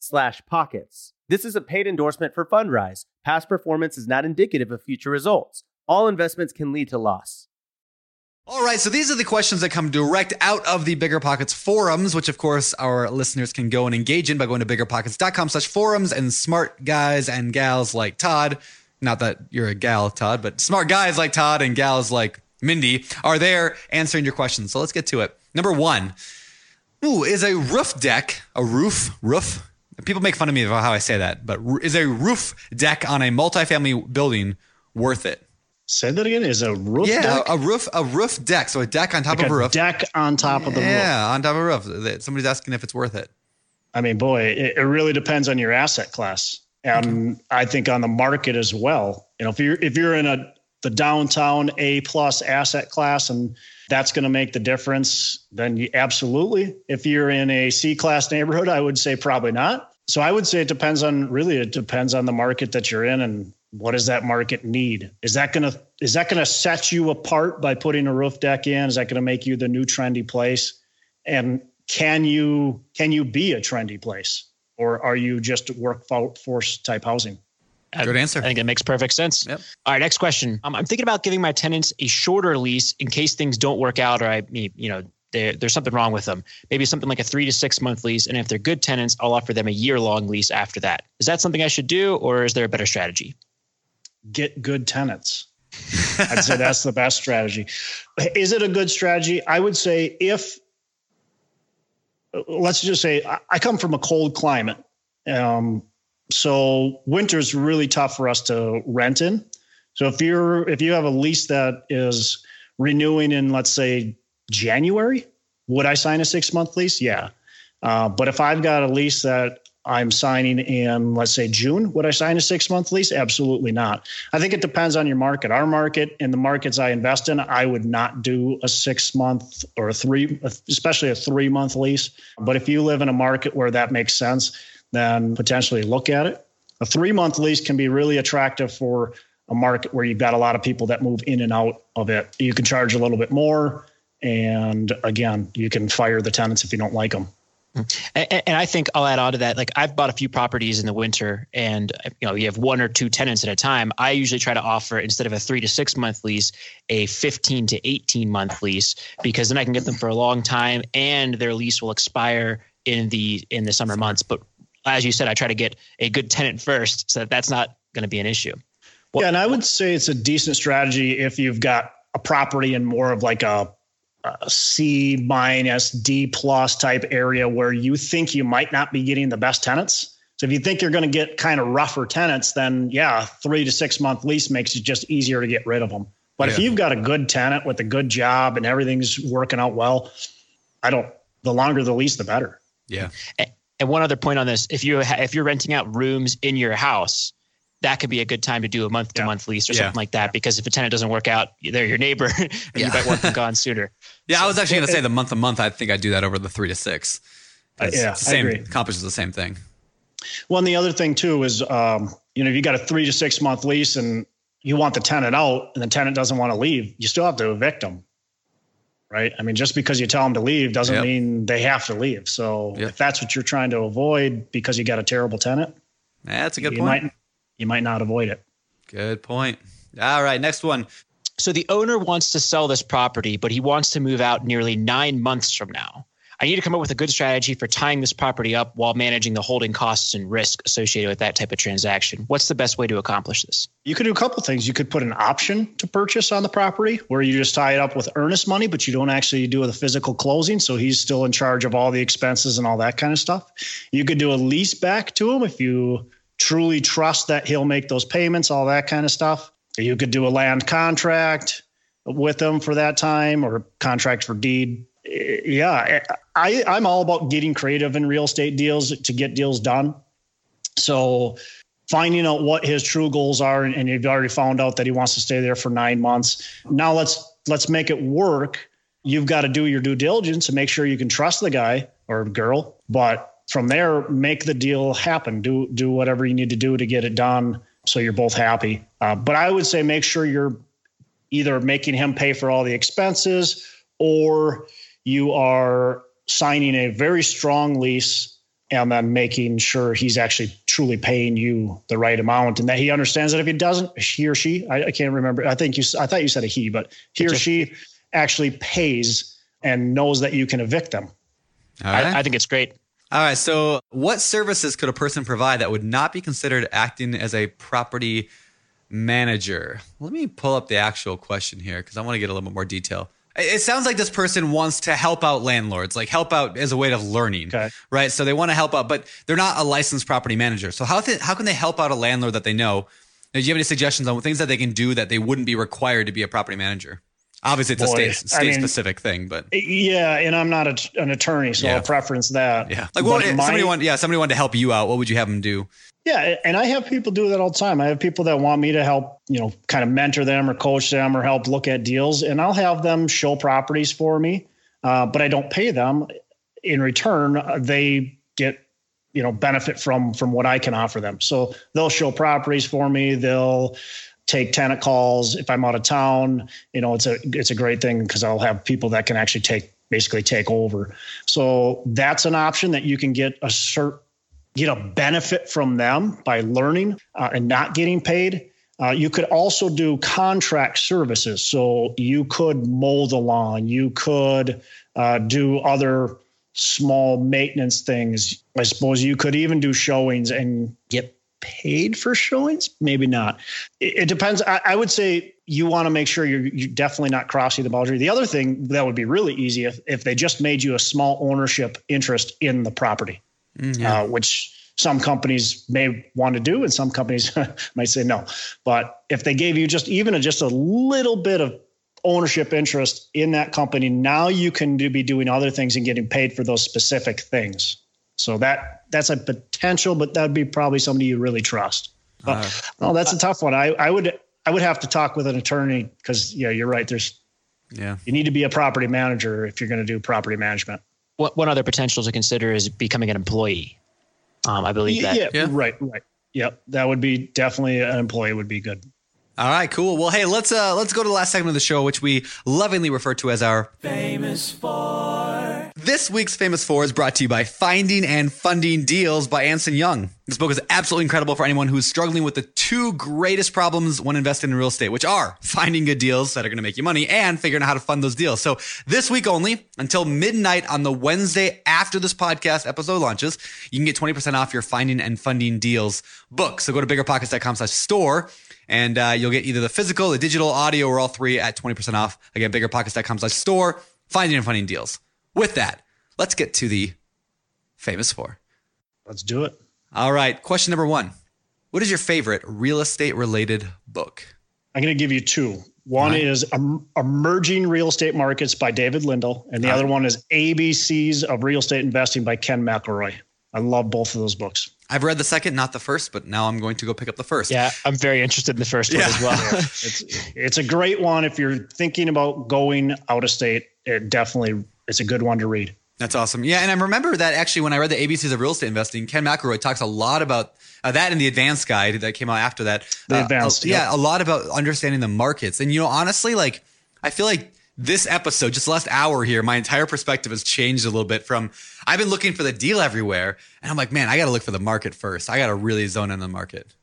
slash pockets. This is a paid endorsement for Fundrise. Past performance is not indicative of future results. All investments can lead to loss. All right, so these are the questions that come direct out of the Bigger Pockets forums, which of course our listeners can go and engage in by going to biggerpockets.com slash forums and smart guys and gals like Todd, not that you're a gal, Todd, but smart guys like Todd and gals like Mindy are there answering your questions. So let's get to it. Number one, ooh, is a roof deck, a roof, roof, People make fun of me about how I say that, but is a roof deck on a multifamily building worth it? Say that again. Is a roof yeah, deck? a roof a roof deck. So a deck on top Like of a a roof. deck on top of the roof. yeah, on top of a roof. Somebody's asking if it's worth it. I mean, boy, it, it really depends on your asset class. Um, and I think on the market as well. You know, if you're if you're in a the downtown A plus asset class and that's going to make the difference, then you, absolutely. If you're in a C class neighborhood, I would say probably not. So I would say it depends on really it depends on the market that you're in and what does that market need? Is that going to is that going to set you apart by putting a roof deck in? Is that going to make you the new trendy place? And can you can you be a trendy place or are you just workforce type housing? Good answer. I think it makes perfect sense. Yep. All right, next question. Um, I'm thinking about giving my tenants a shorter lease in case things don't work out or I, you know, there, there's something wrong with them. Maybe something like a three to six month lease. And if they're good tenants, I'll offer them a year long lease after that. Is that something I should do or is there a better strategy? Get good tenants. *laughs* I'd say that's the best strategy. Is it a good strategy? I would say if let's just say I- come from a cold climate. Um, so winter's really tough for us to rent in. So if you're if you have a lease that is renewing in let's say January, would I sign a six month lease? Yeah. Uh, but if I've got a lease that I'm signing in, let's say June, would I sign a six month lease? Absolutely not. I think it depends on your market. Our market and the markets I invest in, I would not do a six month or a three, especially a three month lease. But if you live in a market where that makes sense, then potentially look at it. A three month lease can be really attractive for a market where you've got a lot of people that move in and out of it. You can charge a little bit more. And again, you can fire the tenants if you don't like them. Mm-hmm. And, and I think I'll add on to that. Like I've bought a few properties in the winter, and you know you have one or two tenants at a time. I usually try to offer instead of a three to six month lease, a fifteen to eighteen month lease, because then I can get them for a long time, and their lease will expire in the in the summer months. But as you said, I try to get a good tenant first, so that that's not going to be an issue. yeah, and I would say it's a decent strategy if you've got a property in more of like a, a C minus D plus type area where you think you might not be getting the best tenants. So if you think you're going to get kind of rougher tenants, then yeah, three to six month lease makes it just easier to get rid of them. But if you've got a good tenant with a good job and everything's working out well, I don't. The longer the lease, the better. Yeah. And one other point on this: if you ha- if you're renting out rooms in your house, that could be a good time to do a month to month lease or Yeah. something like that. Because if a tenant doesn't work out, they're your neighbor, *laughs* and Yeah. you might want them gone sooner. Yeah, I was actually going to say the month to month. I think I'd do that over the three to six. Yeah, the I same agree. accomplishes the same thing. Well, and the other thing too is, um, you know, if you got a three to six month lease and you want the tenant out, and the tenant doesn't want to leave, you still have to evict them, right? I mean, just because you tell them to leave doesn't Yep. mean they have to leave. So Yep. if that's what you're trying to avoid because you got a terrible tenant, That's a good you point. might you might not avoid it. Good point. All right, next one. So the owner wants to sell this property, but he wants to move out nearly nine months from now. I need to come up with a good strategy for tying this property up while managing the holding costs and risk associated with that type of transaction. What's the best way to accomplish this? You could do a couple things. You could put an option to purchase on the property where you just tie it up with earnest money, but you don't actually do the physical closing. So he's still in charge of all the expenses and all that kind of stuff. You could do a lease back to him if you truly trust that he'll make those payments, all that kind of stuff. You could do a land contract with them for that time or contract for deed. Yeah, I, I'm all about getting creative in real estate deals to get deals done. So finding out what his true goals are and, and you've already found out that he wants to stay there for nine months now let's let's make it work you've got to do your due diligence and make sure you can trust the guy or girl but from there make the deal happen do do whatever you need to do to get it done so you're both happy uh, but i would say make sure you're either making him pay for all the expenses or you are signing a very strong lease and then making sure he's actually truly paying you the right amount and that he understands that if he doesn't he or she I, I can't remember i think you i thought you said a he but he or she actually pays and knows that you can evict them All right. I, I think it's great. All right. So, what services could a person provide that would not be considered acting as a property manager? Let me pull up the actual question here because I want to get a little bit more detail. It sounds like this person wants to help out landlords, like help out as a way of learning, Okay. right? So they want to help out, but they're not a licensed property manager. So how th- how can they help out a landlord that they know? Do you have any suggestions on things that they can do that they wouldn't be required to be a property manager? Obviously, it's a Boy, state I mean, specific thing, but yeah and i'm not a, an attorney so Yeah. i'll preference that yeah, like what if my- somebody want yeah somebody wanted to help you out? What would you have them do? Yeah, and I have people do that all the time. I have people that want me to help, you know, kind of mentor them or coach them or help look at deals, and I'll have them show properties for me, uh, but I don't pay them. In return, uh, they get, you know, benefit from from what I can offer them. So they'll show properties for me. They'll take tenant calls if I'm out of town. You know, it's a it's a great thing because I'll have people that can actually take basically take over. So that's an option that you can get a certain get a benefit from them by learning uh, and not getting paid. Uh, you could also do contract services. So you could mow the lawn, you could uh, do other small maintenance things. I suppose you could even do showings and get paid for showings. Maybe not. It, it depends. I, I would say you want to make sure you're, you're definitely not crossing the boundary. The other thing that would be really easy if, if they just made you a small ownership interest in the property uh, which some companies may want to do and some companies *laughs* might say no. But if they gave you just even a, just a little bit of ownership interest in that company, now you can do, be doing other things and getting paid for those specific things. So that that's a potential, but that'd be probably somebody you really trust. But, no, that's a tough one. I, I would I would have to talk with an attorney because yeah, you're right. There's Yeah. you need to be a property manager if you're going to do property management. One one other potential to consider is becoming an employee. Um, I believe that. Yeah, Yeah. right, right. Yep, that would be definitely an employee would be good. All right, cool. Well, hey, let's uh let's go to the last segment of the show, which we lovingly refer to as our famous four. This week's famous four is brought to you by Finding and Funding Deals by Anson Young. This book is absolutely incredible for anyone who is struggling with the two greatest problems when investing in real estate, which are finding good deals that are going to make you money and figuring out how to fund those deals. So this week only, until midnight on the Wednesday after this podcast episode launches, you can get 20% off your Finding and Funding Deals book. So go to biggerpockets.com slash store and uh, you'll get either the physical, the digital, audio, or all three at 20% off. Again, biggerpockets.com slash store, finding and funding deals. With that, let's get to the famous four. Let's do it. All right. Question number one What is your favorite real estate related book? I'm going to give you two. One Right. is em- Emerging Real Estate Markets by David Lindahl, and the All other one is ABCs of Real Estate Investing by Ken McElroy. I love both of those books. I've read the second, not the first, but now I'm going to go pick up the first. Yeah, I'm very interested in the first one as well. *laughs* It's it's a great one if you're thinking about going out of state. It definitely it's a good one to read. That's awesome. Yeah, and I remember that actually when I read the ABCs of real estate investing, Ken McElroy talks a lot about uh, that in the advanced guide that came out after that. The Uh, advanced, uh, yeah, yep. a lot about understanding the markets. And you know, honestly, like I feel like this episode, just last hour here, my entire perspective has changed a little bit. From I've been looking for the deal everywhere, and I'm like, man, I got to look for the market first. I got to really zone in on the market.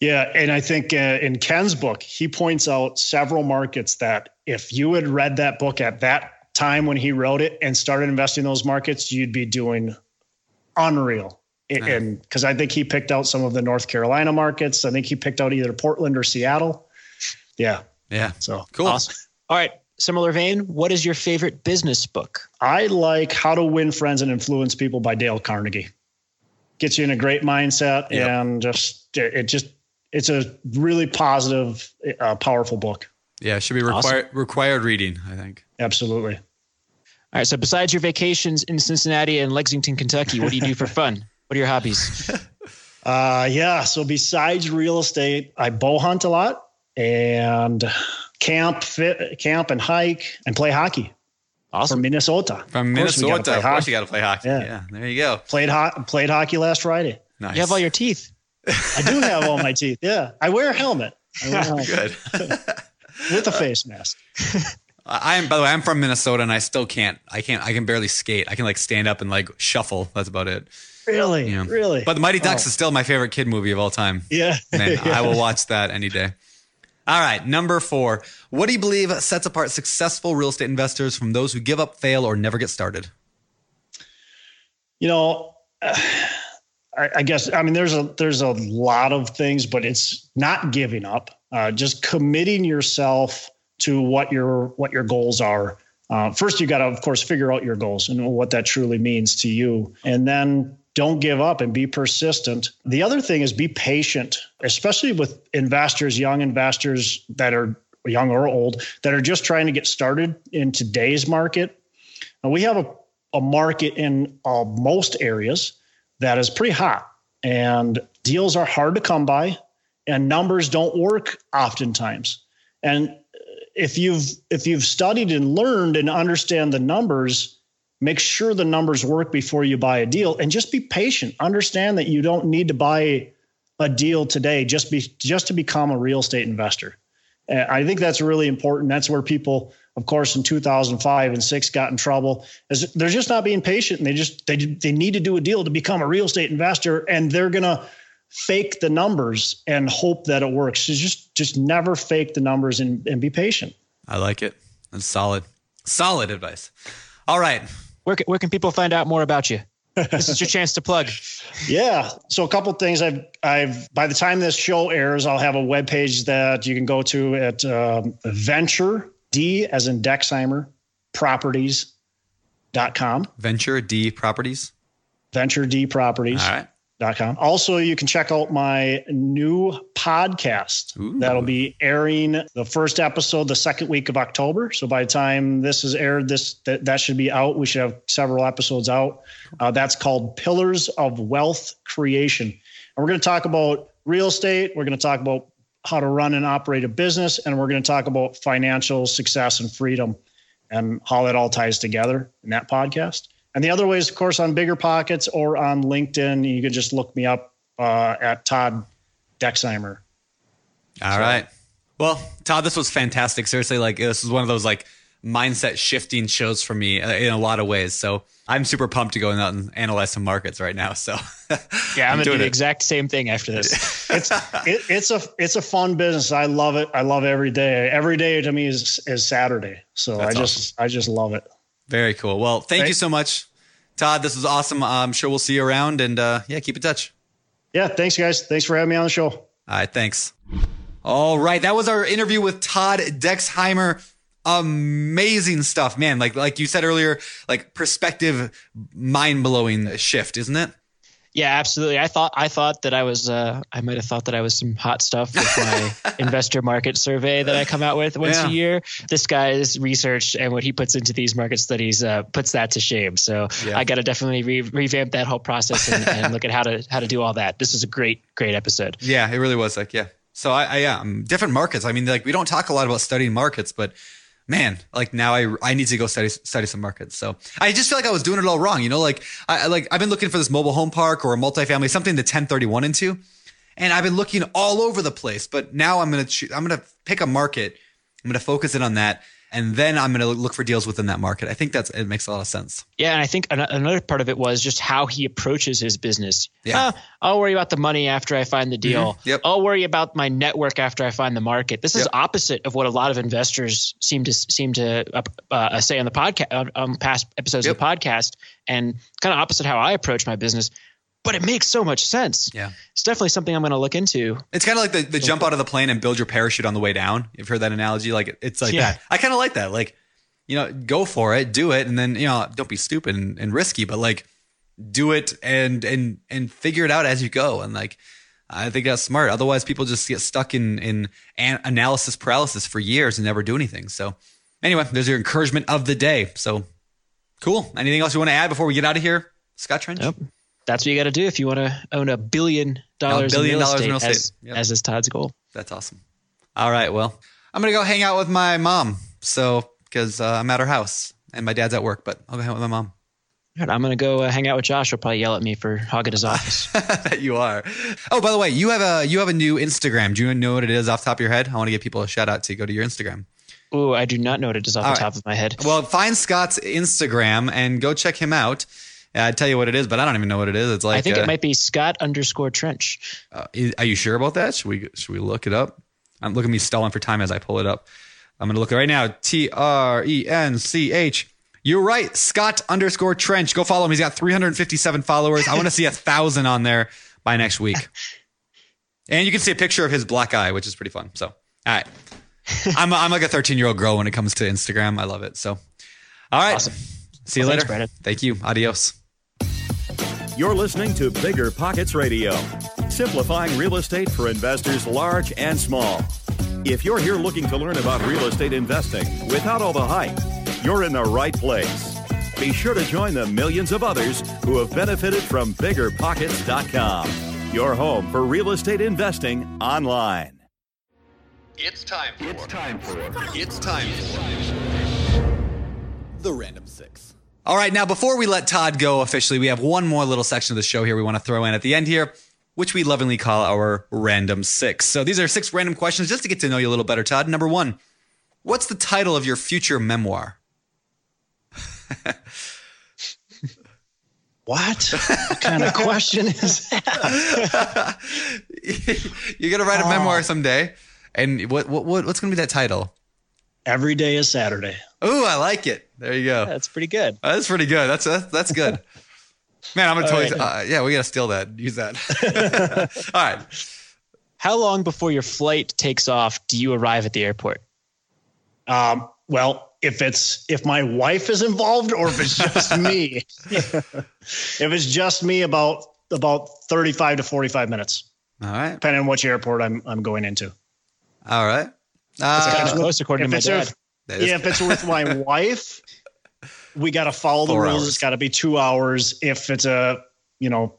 Yeah, and I think uh, in Ken's book, he points out several markets that if you had read that book at that time when he wrote it and started investing in those markets, you'd be doing unreal. It- Yeah. And because I think he picked out some of the North Carolina markets, I think he picked out either Portland or Seattle. Yeah, Yeah, so cool. Awesome. All right. Similar vein, what is your favorite business book? I like How to Win Friends and Influence People by Dale Carnegie. Gets you in a great mindset Yep. and just it just it's a really positive, uh, powerful book. Yeah, it should be Awesome. required required reading. I think. Absolutely. All right. So besides your vacations in Cincinnati and Lexington, Kentucky, what do you do for fun? What are your hobbies? *laughs* Uh, yeah. So besides real estate, I bow hunt a lot and camp, fit, camp and hike and play hockey for Awesome. Minnesota. From Of course we gotta Minnesota, of course you got to play hockey. Yeah. yeah, there you go. Played ho- played hockey last Friday. Nice. You have all your teeth. I do have all my teeth. Yeah, I wear a helmet. I wear a *laughs* helmet good. *laughs* with a face mask. I am. By the way, I'm from Minnesota, and I still can't. I can't. I can barely skate. I can like stand up and like shuffle. That's about it. Really, Yeah. really. But the Mighty Ducks Oh. is still my favorite kid movie of all time. yeah, Man, Yeah. *laughs* I will watch that any day. All right, number four. What do you believe sets apart successful real estate investors from those who give up, fail, or never get started? you know *sighs* I, I guess i mean there's a there's a lot of things but it's not giving up uh, just committing yourself to what your what your goals are. Uh, first you got to of course figure out your goals and what that truly means to you. And then don't give up and be persistent. The other thing is be patient especially with investors young investors that are young or old that are just trying to get started in today's market. And we have a, a market in uh, most areas that is pretty hot, and deals are hard to come by, and numbers don't work oftentimes. And if you've if you've studied and learned and understand the numbers, make sure the numbers work before you buy a deal, and just be patient. Understand that you don't need to buy a deal today just be just to become a real estate investor. And I think that's really important. That's where people, of course, in 2005 and six got in trouble. Is they're just not being patient, and they just they they need to do a deal to become a real estate investor, and they're gonna fake the numbers and hope that it works. So just just never fake the numbers and, and be patient. I like it. That's solid. Solid advice. All right. Where can, where can people find out more about you? *laughs* This is your chance to plug. Yeah. So a couple things I've I've by the time this show airs, I'll have a web page that you can go to at um, venture D as in Dexheimer properties.com. Venture D Properties. Venture D properties. All right. Com. Also, you can check out my new podcast Ooh. that'll be airing the first episode the second week of October. So by the time this is aired, this that, that should be out. We should have several episodes out. Uh, that's called Pillars of Wealth Creation, and we're going to talk about real estate. We're going to talk about how to run and operate a business, and we're going to talk about financial success and freedom, and how that all ties together in that podcast. And the other way is, of course, on Bigger Pockets or on LinkedIn. You can just look me up uh, at Todd Dexheimer. All right. Well, Todd, this was fantastic. Seriously, like this is one of those like mindset shifting shows for me uh, in a lot of ways. So I'm super pumped to go out and analyze some markets right now. So *laughs* Yeah, I'm, gonna do doing the it. exact same thing after this. *laughs* It's it, it's a it's a fun business. I love it. I love every day. Every day to me is is Saturday. So That's I just I just love it. Very cool. Well, thank you so much, Todd. This was awesome. I'm sure we'll see you around and uh, yeah, keep in touch. Yeah. Thanks, guys. Thanks for having me on the show. All right, thanks. All right, that was our interview with Todd Dexheimer. Amazing stuff, man. Like like you said earlier, like perspective, mind blowing shift, isn't it? Yeah, absolutely. I thought I thought that I was uh, I might have thought that I was some hot stuff with my *laughs* investor market survey that I come out with once Yeah. a year. This guy's research and what he puts into these market studies uh, puts that to shame. So Yeah. I got to definitely re- revamp that whole process and, and look at how to how to do all that. This is a great great episode. Yeah, it really was like, yeah. So I, I yeah, um, different markets. I mean, like we don't talk a lot about studying markets, but man, like now I I need to go study study some markets. So I just feel like I was doing it all wrong. You know, like I like I've been looking for this mobile home park or a multifamily, something to 1031 into, and I've been looking all over the place. But now I'm gonna choo- I'm gonna pick a market. I'm gonna focus in on that, and then I'm gonna look for deals within that market. I think that's it makes a lot of sense. Yeah, and I think an- another part of it was just how he approaches his business. Yeah. Uh, I'll worry about the money after I find the deal. Yep. I'll worry about my network after I find the market. This is Yep. opposite of what a lot of investors seem to seem to uh, uh, say on the podcast, on, on past episodes of the podcast, and kind of opposite how I approach my business. But it makes so much sense. Yeah. It's definitely something I'm going to look into. It's kind of like the, the jump out of the plane and build your parachute on the way down. You've heard that analogy? Like it's like Yeah. that. I kind of like that. Like, you know, go for it, do it, and then you know, don't be stupid and, and risky, but like do it and and and figure it out as you go. And like, I think that's smart. Otherwise, people just get stuck in in an- analysis paralysis for years and never do anything. So, anyway, there's your encouragement of the day. So, cool. Anything else you want to add before we get out of here, Scott Trench? Yep. That's what you got to do if you want to own a billion dollars billion in real dollars in estate, real estate. as, Yep. as is Todd's goal. That's awesome. All right. Well, I'm gonna go hang out with my mom. So because uh, I'm at her house and my dad's at work, but I'll go hang out with my mom. All right, I'm going to go uh, hang out with Josh. He'll probably yell at me for hogging his office. that *laughs* you are. Oh, by the way, you have a you have a new Instagram. Do you know what it is off the top of your head? I want to give people a shout out to go to your Instagram. Ooh, I do not know what it is off All the right. top of my head. Well, find Scott's Instagram and go check him out. I'd tell you what it is, but I don't even know what it is. It's like I think uh, it might be Scott underscore Trench. Uh, is- are you sure about that? Should we should we look it up? I'm looking at me stalling for time as I pull it up. I'm gonna look it right now. T R E N C H. You're right, Scott underscore Trench. Go follow him. He's got 357 followers. I want to see a thousand on there by next week. *laughs* And you can see a picture of his black eye, which is pretty fun. So, all right, I'm I'm like a 13 year old girl when it comes to Instagram. I love it. So, all right, Awesome. see you Well, later. thanks, Thank you. Adios. You're listening to Bigger Pockets Radio, simplifying real estate for investors large and small. If you're here looking to learn about real estate investing without all the hype, you're in the right place. Be sure to join the millions of others who have benefited from biggerpockets.com, your home for real estate investing online. It's time for. It's time for. It's time for. The Random Six. All right, now before we let Todd go officially, we have one more little section of the show here we want to throw in at the end here, which we lovingly call our random six. So these are six random questions just to get to know you a little better, Todd. Number one, what's the title of your future memoir? *laughs* What? what kind of question is that? *laughs* You're gonna write a memoir oh. someday, and what, what, what what's gonna be that title? Every day is Saturday. Ooh, I like it. There you go. That's pretty good. Uh, That's pretty good. That's that's, that's good. *laughs* Man, I'm gonna All totally. right. Uh, yeah, we gotta steal that. Use that. *laughs* *laughs* All right. How long before your flight takes off do you arrive at the airport? Um, well, if it's if my wife is involved or if it's just me, if it's just me, about about thirty five to forty five minutes, All right. depending on which airport I'm I'm going into. All right. It's Uh, kind of close according if to my it's dad. That is- yeah, if it's with my *laughs* wife, we got to follow the Four rules. hours. It's got to be two hours. If it's a you know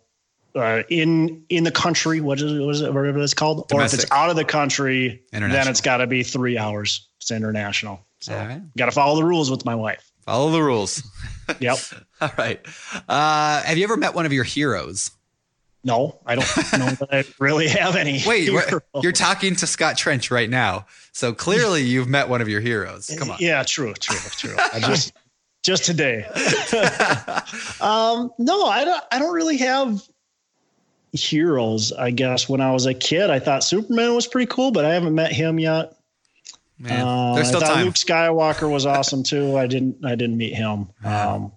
uh, in in the country, what is, what is it, whatever it's called, or if it's out of the country, then it's got to be three hours. It's international. So right. got to follow the rules with my wife. Follow the rules. Yep. *laughs* All right. Uh, have you ever met one of your heroes? No, I don't *laughs* know that I really have any. Wait, heroes. you're talking to Scott Trench right now. So clearly *laughs* you've met one of your heroes. Come on. Yeah, true, true, true. I *laughs* just just today. um, no, I don't. I don't really have heroes. I guess when I was a kid, I thought Superman was pretty cool, but I haven't met him yet. Man, Uh, there's still I thought time. Luke Skywalker was awesome too. I didn't. I didn't meet him. Um,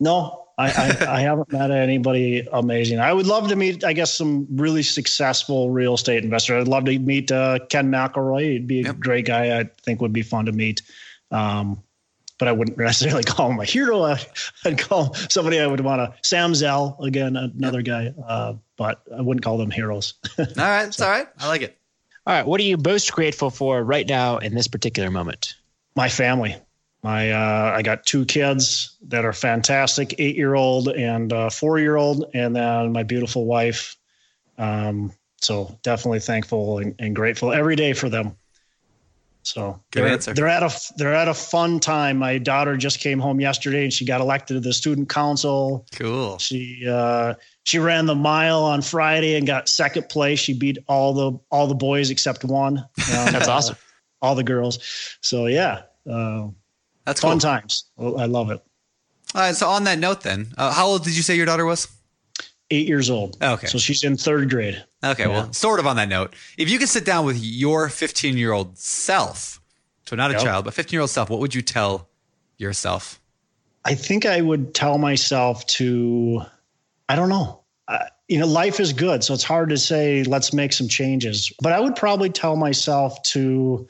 no, I, I, *laughs* I haven't met anybody amazing. I would love to meet, I guess, some really successful real estate investor. I'd love to meet uh, Ken McElroy. He'd be a Yep. great guy. I think would be fun to meet. Um, but I wouldn't *laughs* necessarily call him a hero. I, would call somebody I would want to. Sam Zell, again, another guy, uh, but I wouldn't call them heroes. *laughs* all right, it's all right. I like it. All right, what are you most grateful for right now in this particular moment? My family. My uh, I got two kids that are fantastic, eight year old and uh, four year old, and then my beautiful wife. Um, so definitely thankful and, and grateful every day for them. So Good they're, answer. they're at a they're at a fun time. My daughter just came home yesterday and she got elected to the student council. Cool. She uh, she ran the mile on Friday and got second place. She beat all the all the boys except one. *laughs* Um, That's awesome. all the girls. So yeah, uh, That's fun cool. times. I love it. All right. So on that note, then, uh, how old did you say your daughter was? Eight years old. Okay. So she's in third grade. Okay, well, sort of on that note, if you could sit down with your 15 year old self, so not a Yep. child, but 15 year old self, what would you tell yourself? I think I would tell myself to, I don't know. Uh, you know, life is good. So it's hard to say, let's make some changes. But I would probably tell myself to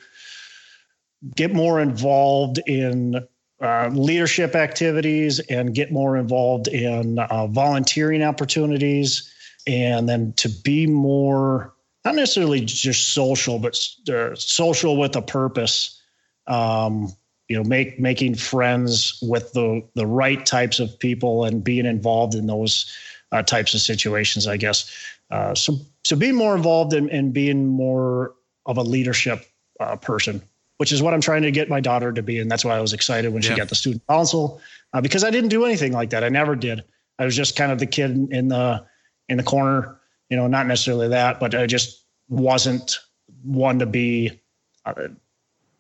get more involved in uh, leadership activities and get more involved in uh, volunteering opportunities. And then to be more, not necessarily just social, but uh, social with a purpose. Um, you know make making friends with the the right types of people and being involved in those uh, types of situations i guess uh, so so being more involved in, in being more of a leadership uh, person which is what i'm trying to get my daughter to be and that's why i was excited when she Yeah. got the student council uh, because i didn't do anything like that i never did i was just kind of the kid in, in the in the corner you know not necessarily that but i just wasn't one to be uh,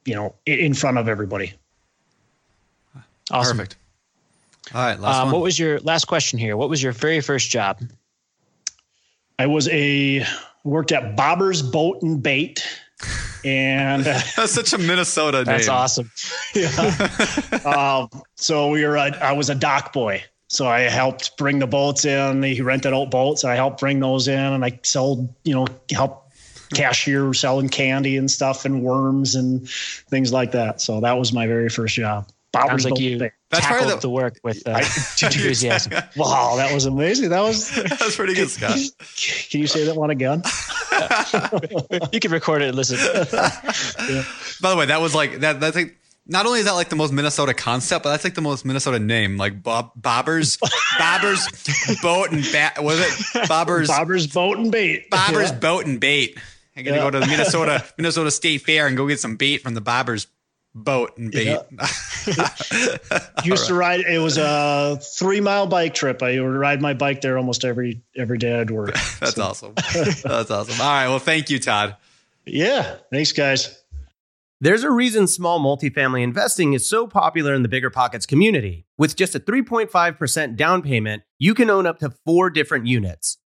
you know in front of everybody Awesome. Perfect. All right, last Um, one. what was your last question here? What was your very first job? I was a worked at Bobber's Boat and Bait, *laughs* and *laughs* That's such a Minnesota That's name. awesome. *laughs* um, so we were. A, I was a dock boy, so I helped bring the boats in. He rented out boats, I helped bring those in, and I sold. You know, help cashier selling candy and stuff, and worms and things like that. So that was my very first job. Bobber's Sounds like you and Bait. That's probably tackled the- the work with uh, *laughs* enthusiasm. Wow, that was amazing. That was. *laughs* that was pretty good, Scott. *laughs* Can you say that one again? you can record it and listen. By the way, that was like that. That's like not only is that like the most Minnesota concept, but that's like the most Minnesota name. Like Bob Bobbers, Bobbers boat and bat. Was it Bobbers? Bobber's Boat and Bait. Bobbers Yeah. boat and bait. I gotta Yeah. go to the Minnesota Minnesota State Fair and go get some bait from the Bobbers boat and bait. *laughs* used to ride it was a three mile bike trip i would ride my bike there almost every every day i'd work *laughs* That's awesome. That's awesome. All right. Well, thank you, Todd. yeah thanks guys There's a reason small multifamily investing is so popular in the Bigger Pockets community. With just a 3.5% down payment, you can own up to four different units.